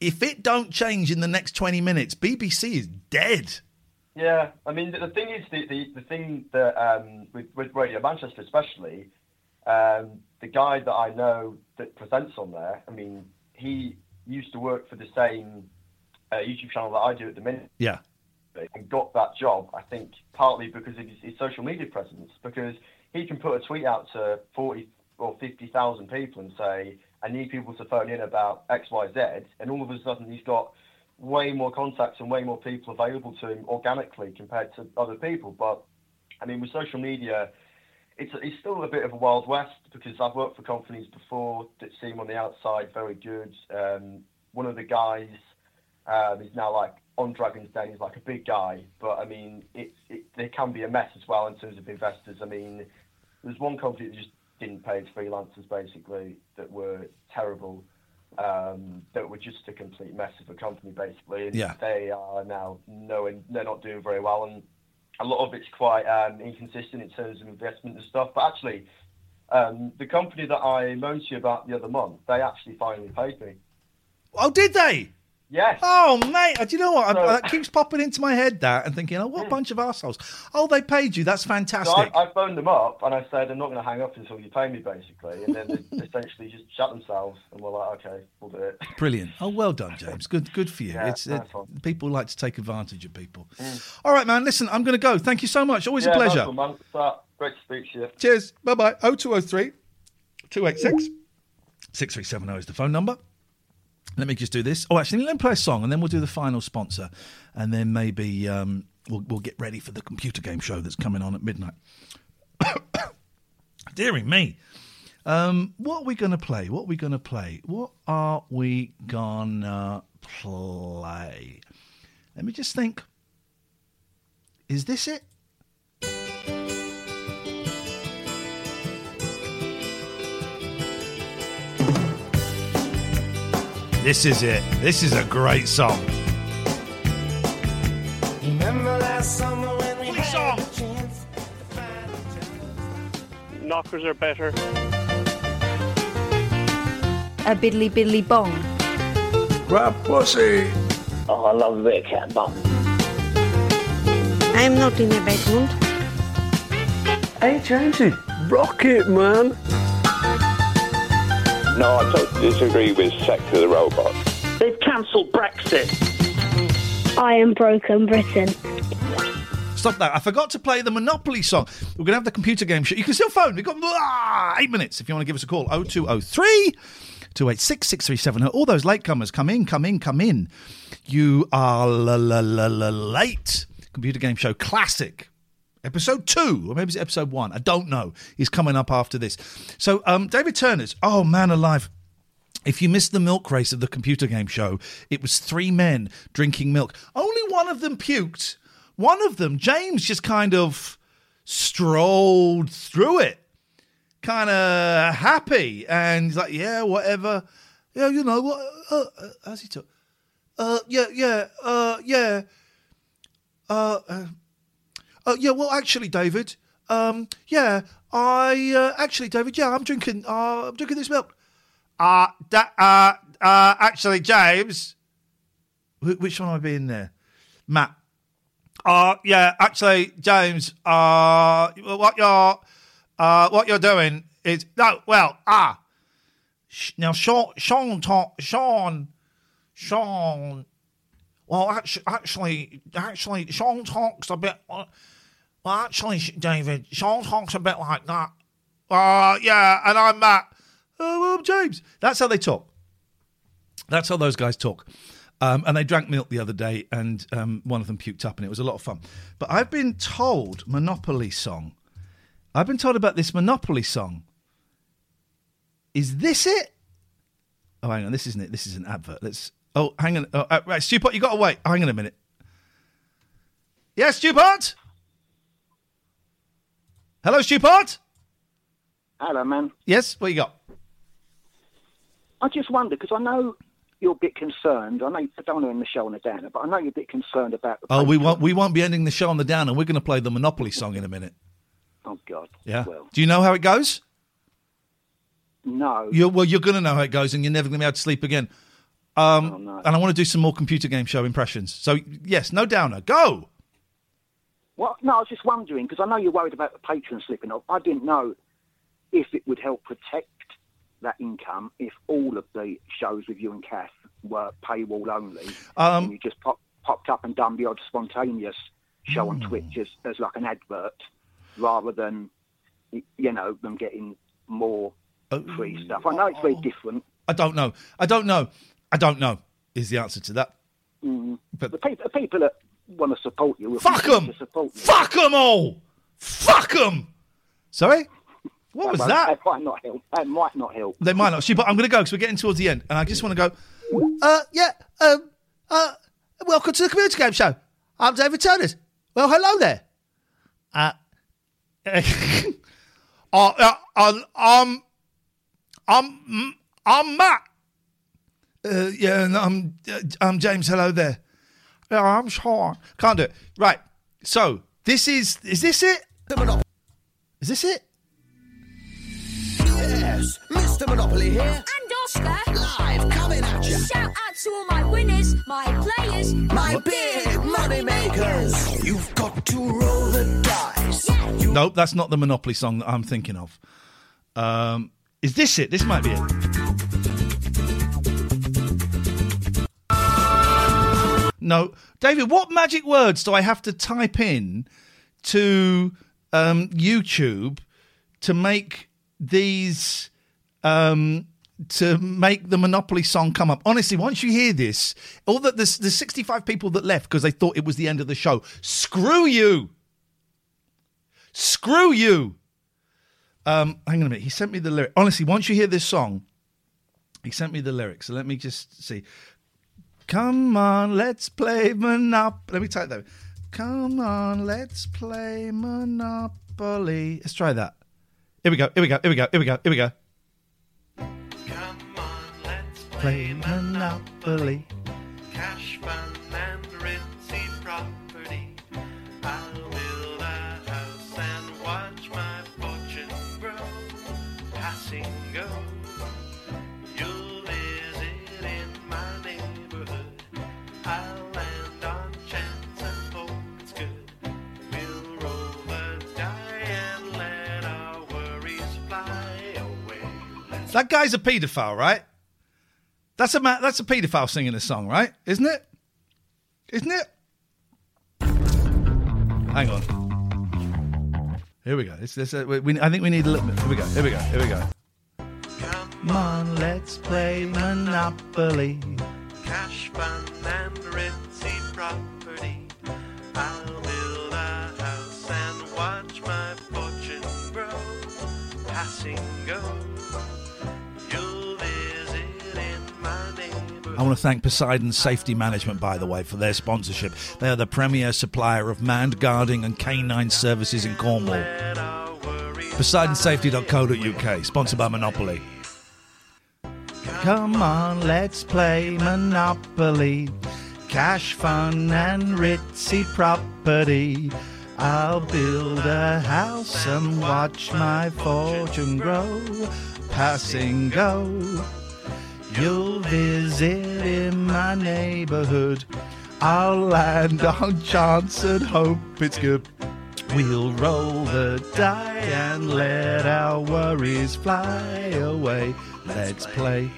if it don't change in the next twenty minutes, BBC is dead. Yeah, I mean the, the thing is the, the, the thing that um, with with Radio Manchester especially, um, the guy that I know that presents on there. I mean, he used to work for the same uh, YouTube channel that I do at the minute. Yeah. And got that job, I think, partly because of his, his social media presence. Because he can put a tweet out to 40 or 50,000 people and say, I need people to phone in about X, Y, Z. And all of a sudden, he's got way more contacts and way more people available to him organically compared to other people. But, I mean, with social media, it's, it's still a bit of a wild west because I've worked for companies before that seem on the outside very good. Um, one of the guys um, is now like on Dragon's Den. He's like a big guy, but I mean, it, it there can be a mess as well in terms of investors. I mean, there's one company that just didn't pay its freelancers basically that were terrible. Um, that were just a complete mess of a company basically, and Yeah. they are now knowing they're not doing very well, and a lot of it's quite um, inconsistent in terms of investment and stuff. But actually, um, the company that I moaned to you about the other month, they actually finally paid me. Oh, did they? Yes. Oh, mate, uh, do you know what? I, uh, that keeps popping into my head that and thinking, oh, what a bunch of assholes. Oh, they paid you. That's So fantastic. I, I phoned them up and I said, I'm not going to hang up until you pay me, basically. And then they essentially just shut themselves and were like, okay, we'll do it. Brilliant. Oh, well done, James. Good, good for you. Yeah, it's nice it, people like to take advantage of people. Hmm. All right, man. Listen, I'm going to go. Thank you so much. Always yeah, a pleasure. Nice one. So, great to speak to you. Cheers. Bye bye. 0203 286 6370 is the phone number. Let me just do this. Oh, actually, let me play a song and then we'll do the final sponsor. And then maybe um, we'll, we'll get ready for the computer game show that's coming on at midnight. Dearie me. Um, what are we going to play? What are we going to play? What are we going to play? Let me just think. Is this it? This is it. This is a great song. Remember last summer when we had a chance Knockers are better. A biddly biddly bong. Grab pussy. Oh, I love a bit cat bum. I'm not in a bad mood. Hey, Jamesy, rocket, man. No, I totally disagree with Sex of the Robot. They've cancelled Brexit. I am broken Britain. Stop that. I forgot to play the Monopoly song. We're going to have the computer game show. You can still phone. We've got ah, eight minutes if you want to give us a call. 0203 286 6370. All those latecomers, come in, come in, come in. You are la, la, la, la, late. Computer game show classic. Episode two, or maybe it's episode one. I don't know. Is coming up after this. So, um, David Turner's. Oh man, alive. If you missed the milk race of the computer game show, it was three men drinking milk. Only one of them puked. One of them, James, just kind of strolled through it, kind of happy, and he's like, "Yeah, whatever. Yeah, you know what? Uh, uh, how's he talk? Uh, yeah, yeah, uh, yeah. Uh, uh, uh, yeah. Well, actually, David. Um, yeah, I uh, actually, David. Yeah, I'm drinking. Uh, I'm drinking this milk. Uh, da- uh, uh, actually, James. Wh- which one am I being there? Matt. Uh, yeah, actually, James. Uh, what you're, uh, what you're doing is no. Well, ah. Sh- Now, Sean, Sean, talk, Sean, Sean. Well, actually, actually, actually, Sean talks a bit. Uh, well, actually, David, Sean talks a bit like that. Uh, yeah, and I'm Matt. Oh, I'm James. That's how they talk. That's how those guys talk. Um, and they drank milk the other day, and um, one of them puked up, and it was a lot of fun. But I've been told Monopoly song. I've been told about this Monopoly song. Is this it? Oh, hang on. This isn't it. This is an advert. Let's. Oh, hang on. Oh, uh, right, Stupot, you got to wait. Hang on a minute. Yes, Stupot. Hello, Stupot. Hello, man. Yes, what you got? I just wonder because I know you're a bit concerned. I know you don't want to end the show on a downer, but I know you're a bit concerned about. The Oh, we won't. We won't be ending the show on the downer. and we're going to play the Monopoly song in a minute. Oh God. Yeah. Well, Do you know how it goes? no. You're, well, you're going to know how it goes, and you're never going to be able to sleep again. Um, Oh, no. And I want to do some more computer game show impressions. So yes, no downer. Go. Well, no, I was just wondering because I know you're worried about the patron slipping off. I didn't know if it would help protect that income if all of the shows with you and Kath were paywall only, Um, and you just pop, popped up and done the odd spontaneous show on Hmm. Twitch as, as like an advert, rather than you know them getting more Oh. free stuff. I know it's very different. I don't know. I don't know. I don't know. Is the answer to that? Mm. But- the people, the people that want to support you, Fuck continue 'em! to Support you. Fuck them all. Fuck them. Sorry. What was that? That might not help. That might not help. They might not. She, but I'm going to go because we're getting towards the end, and I just want to go. Uh, yeah. Um. Uh. Welcome to the Community game show. I'm David Turners. Well, hello there. Uh. uh, uh, uh, um. I'm. I'm Matt. Uh, yeah, and I'm. Uh, I'm James. Hello there. Yeah, I'm Sean. Can't do it. Right. So this is. Is this it? Is this it? Yes, Mr. Monopoly here. And Oscar. Live, coming at you. Shout out to all my winners, my players, My big money makers. You've got to roll the dice. Nope, that's not the Monopoly song that I'm thinking of. Um, is this it? This might be it. No, David. What magic words do I have to type in to um, YouTube to make these um, to make the Monopoly song come up? Honestly, once you hear this, all that there's, there's 65 people that left because they thought it was the end of the show. Screw you. Screw you. Um, hang on a minute. He sent me the lyric. Honestly, once you hear this song, he sent me the lyrics. So let me just see. Come on, let's play Monopoly. Let me type that. Come on, let's play Monopoly. Let's try that. Here we go. Here we go. Here we go. Here we go. Here we go. Come on, let's play Monopoly. Cash fund and That guy's a paedophile, right? That's a ma- that's a paedophile singing a song, right? Isn't it? Isn't it? Hang on. Here we go. It's, this, uh, we, I think we need a little bit. Here we go. Here we go. Here we go. Come on, let's play Monopoly. cash fund and. I want to thank Poseidon Safety Management, by the way, for their sponsorship. They are the premier supplier of manned guarding and canine services in Cornwall. PoseidonSafety.co.uk, sponsored by Monopoly. Come on, let's play Monopoly. Cash, fun, and ritzy property. I'll build a house and watch my fortune grow. Passing go. You'll visit in my neighborhood. I'll land on chance and hope it's good. We'll roll the die and let our worries fly away. Let's play.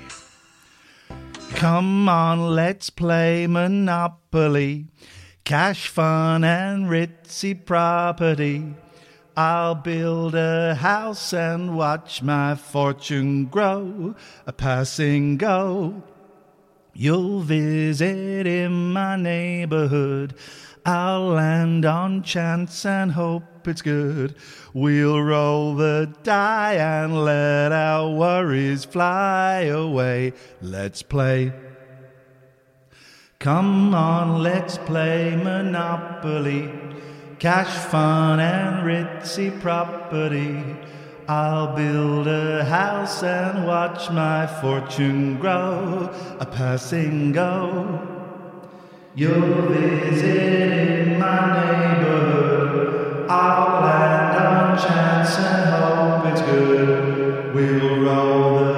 Come on, let's play Monopoly. Cash, fun, and ritzy property. I'll build a house and watch my fortune grow. A passing go. You'll visit in my neighborhood. I'll land on chance and hope it's good. We'll roll the die and let our worries fly away. Let's play. Come on, let's play Monopoly. Cash, fun, and ritzy property. I'll build a house and watch my fortune grow. A passing go. You'll visit in my neighborhood. I'll land on chance and hope it's good. We'll roll the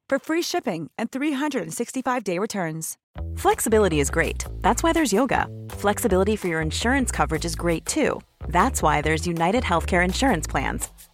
for free shipping and 365-day returns. Flexibility is great. That's why there's yoga. Flexibility for your insurance coverage is great too. That's why there's United Healthcare Insurance Plans.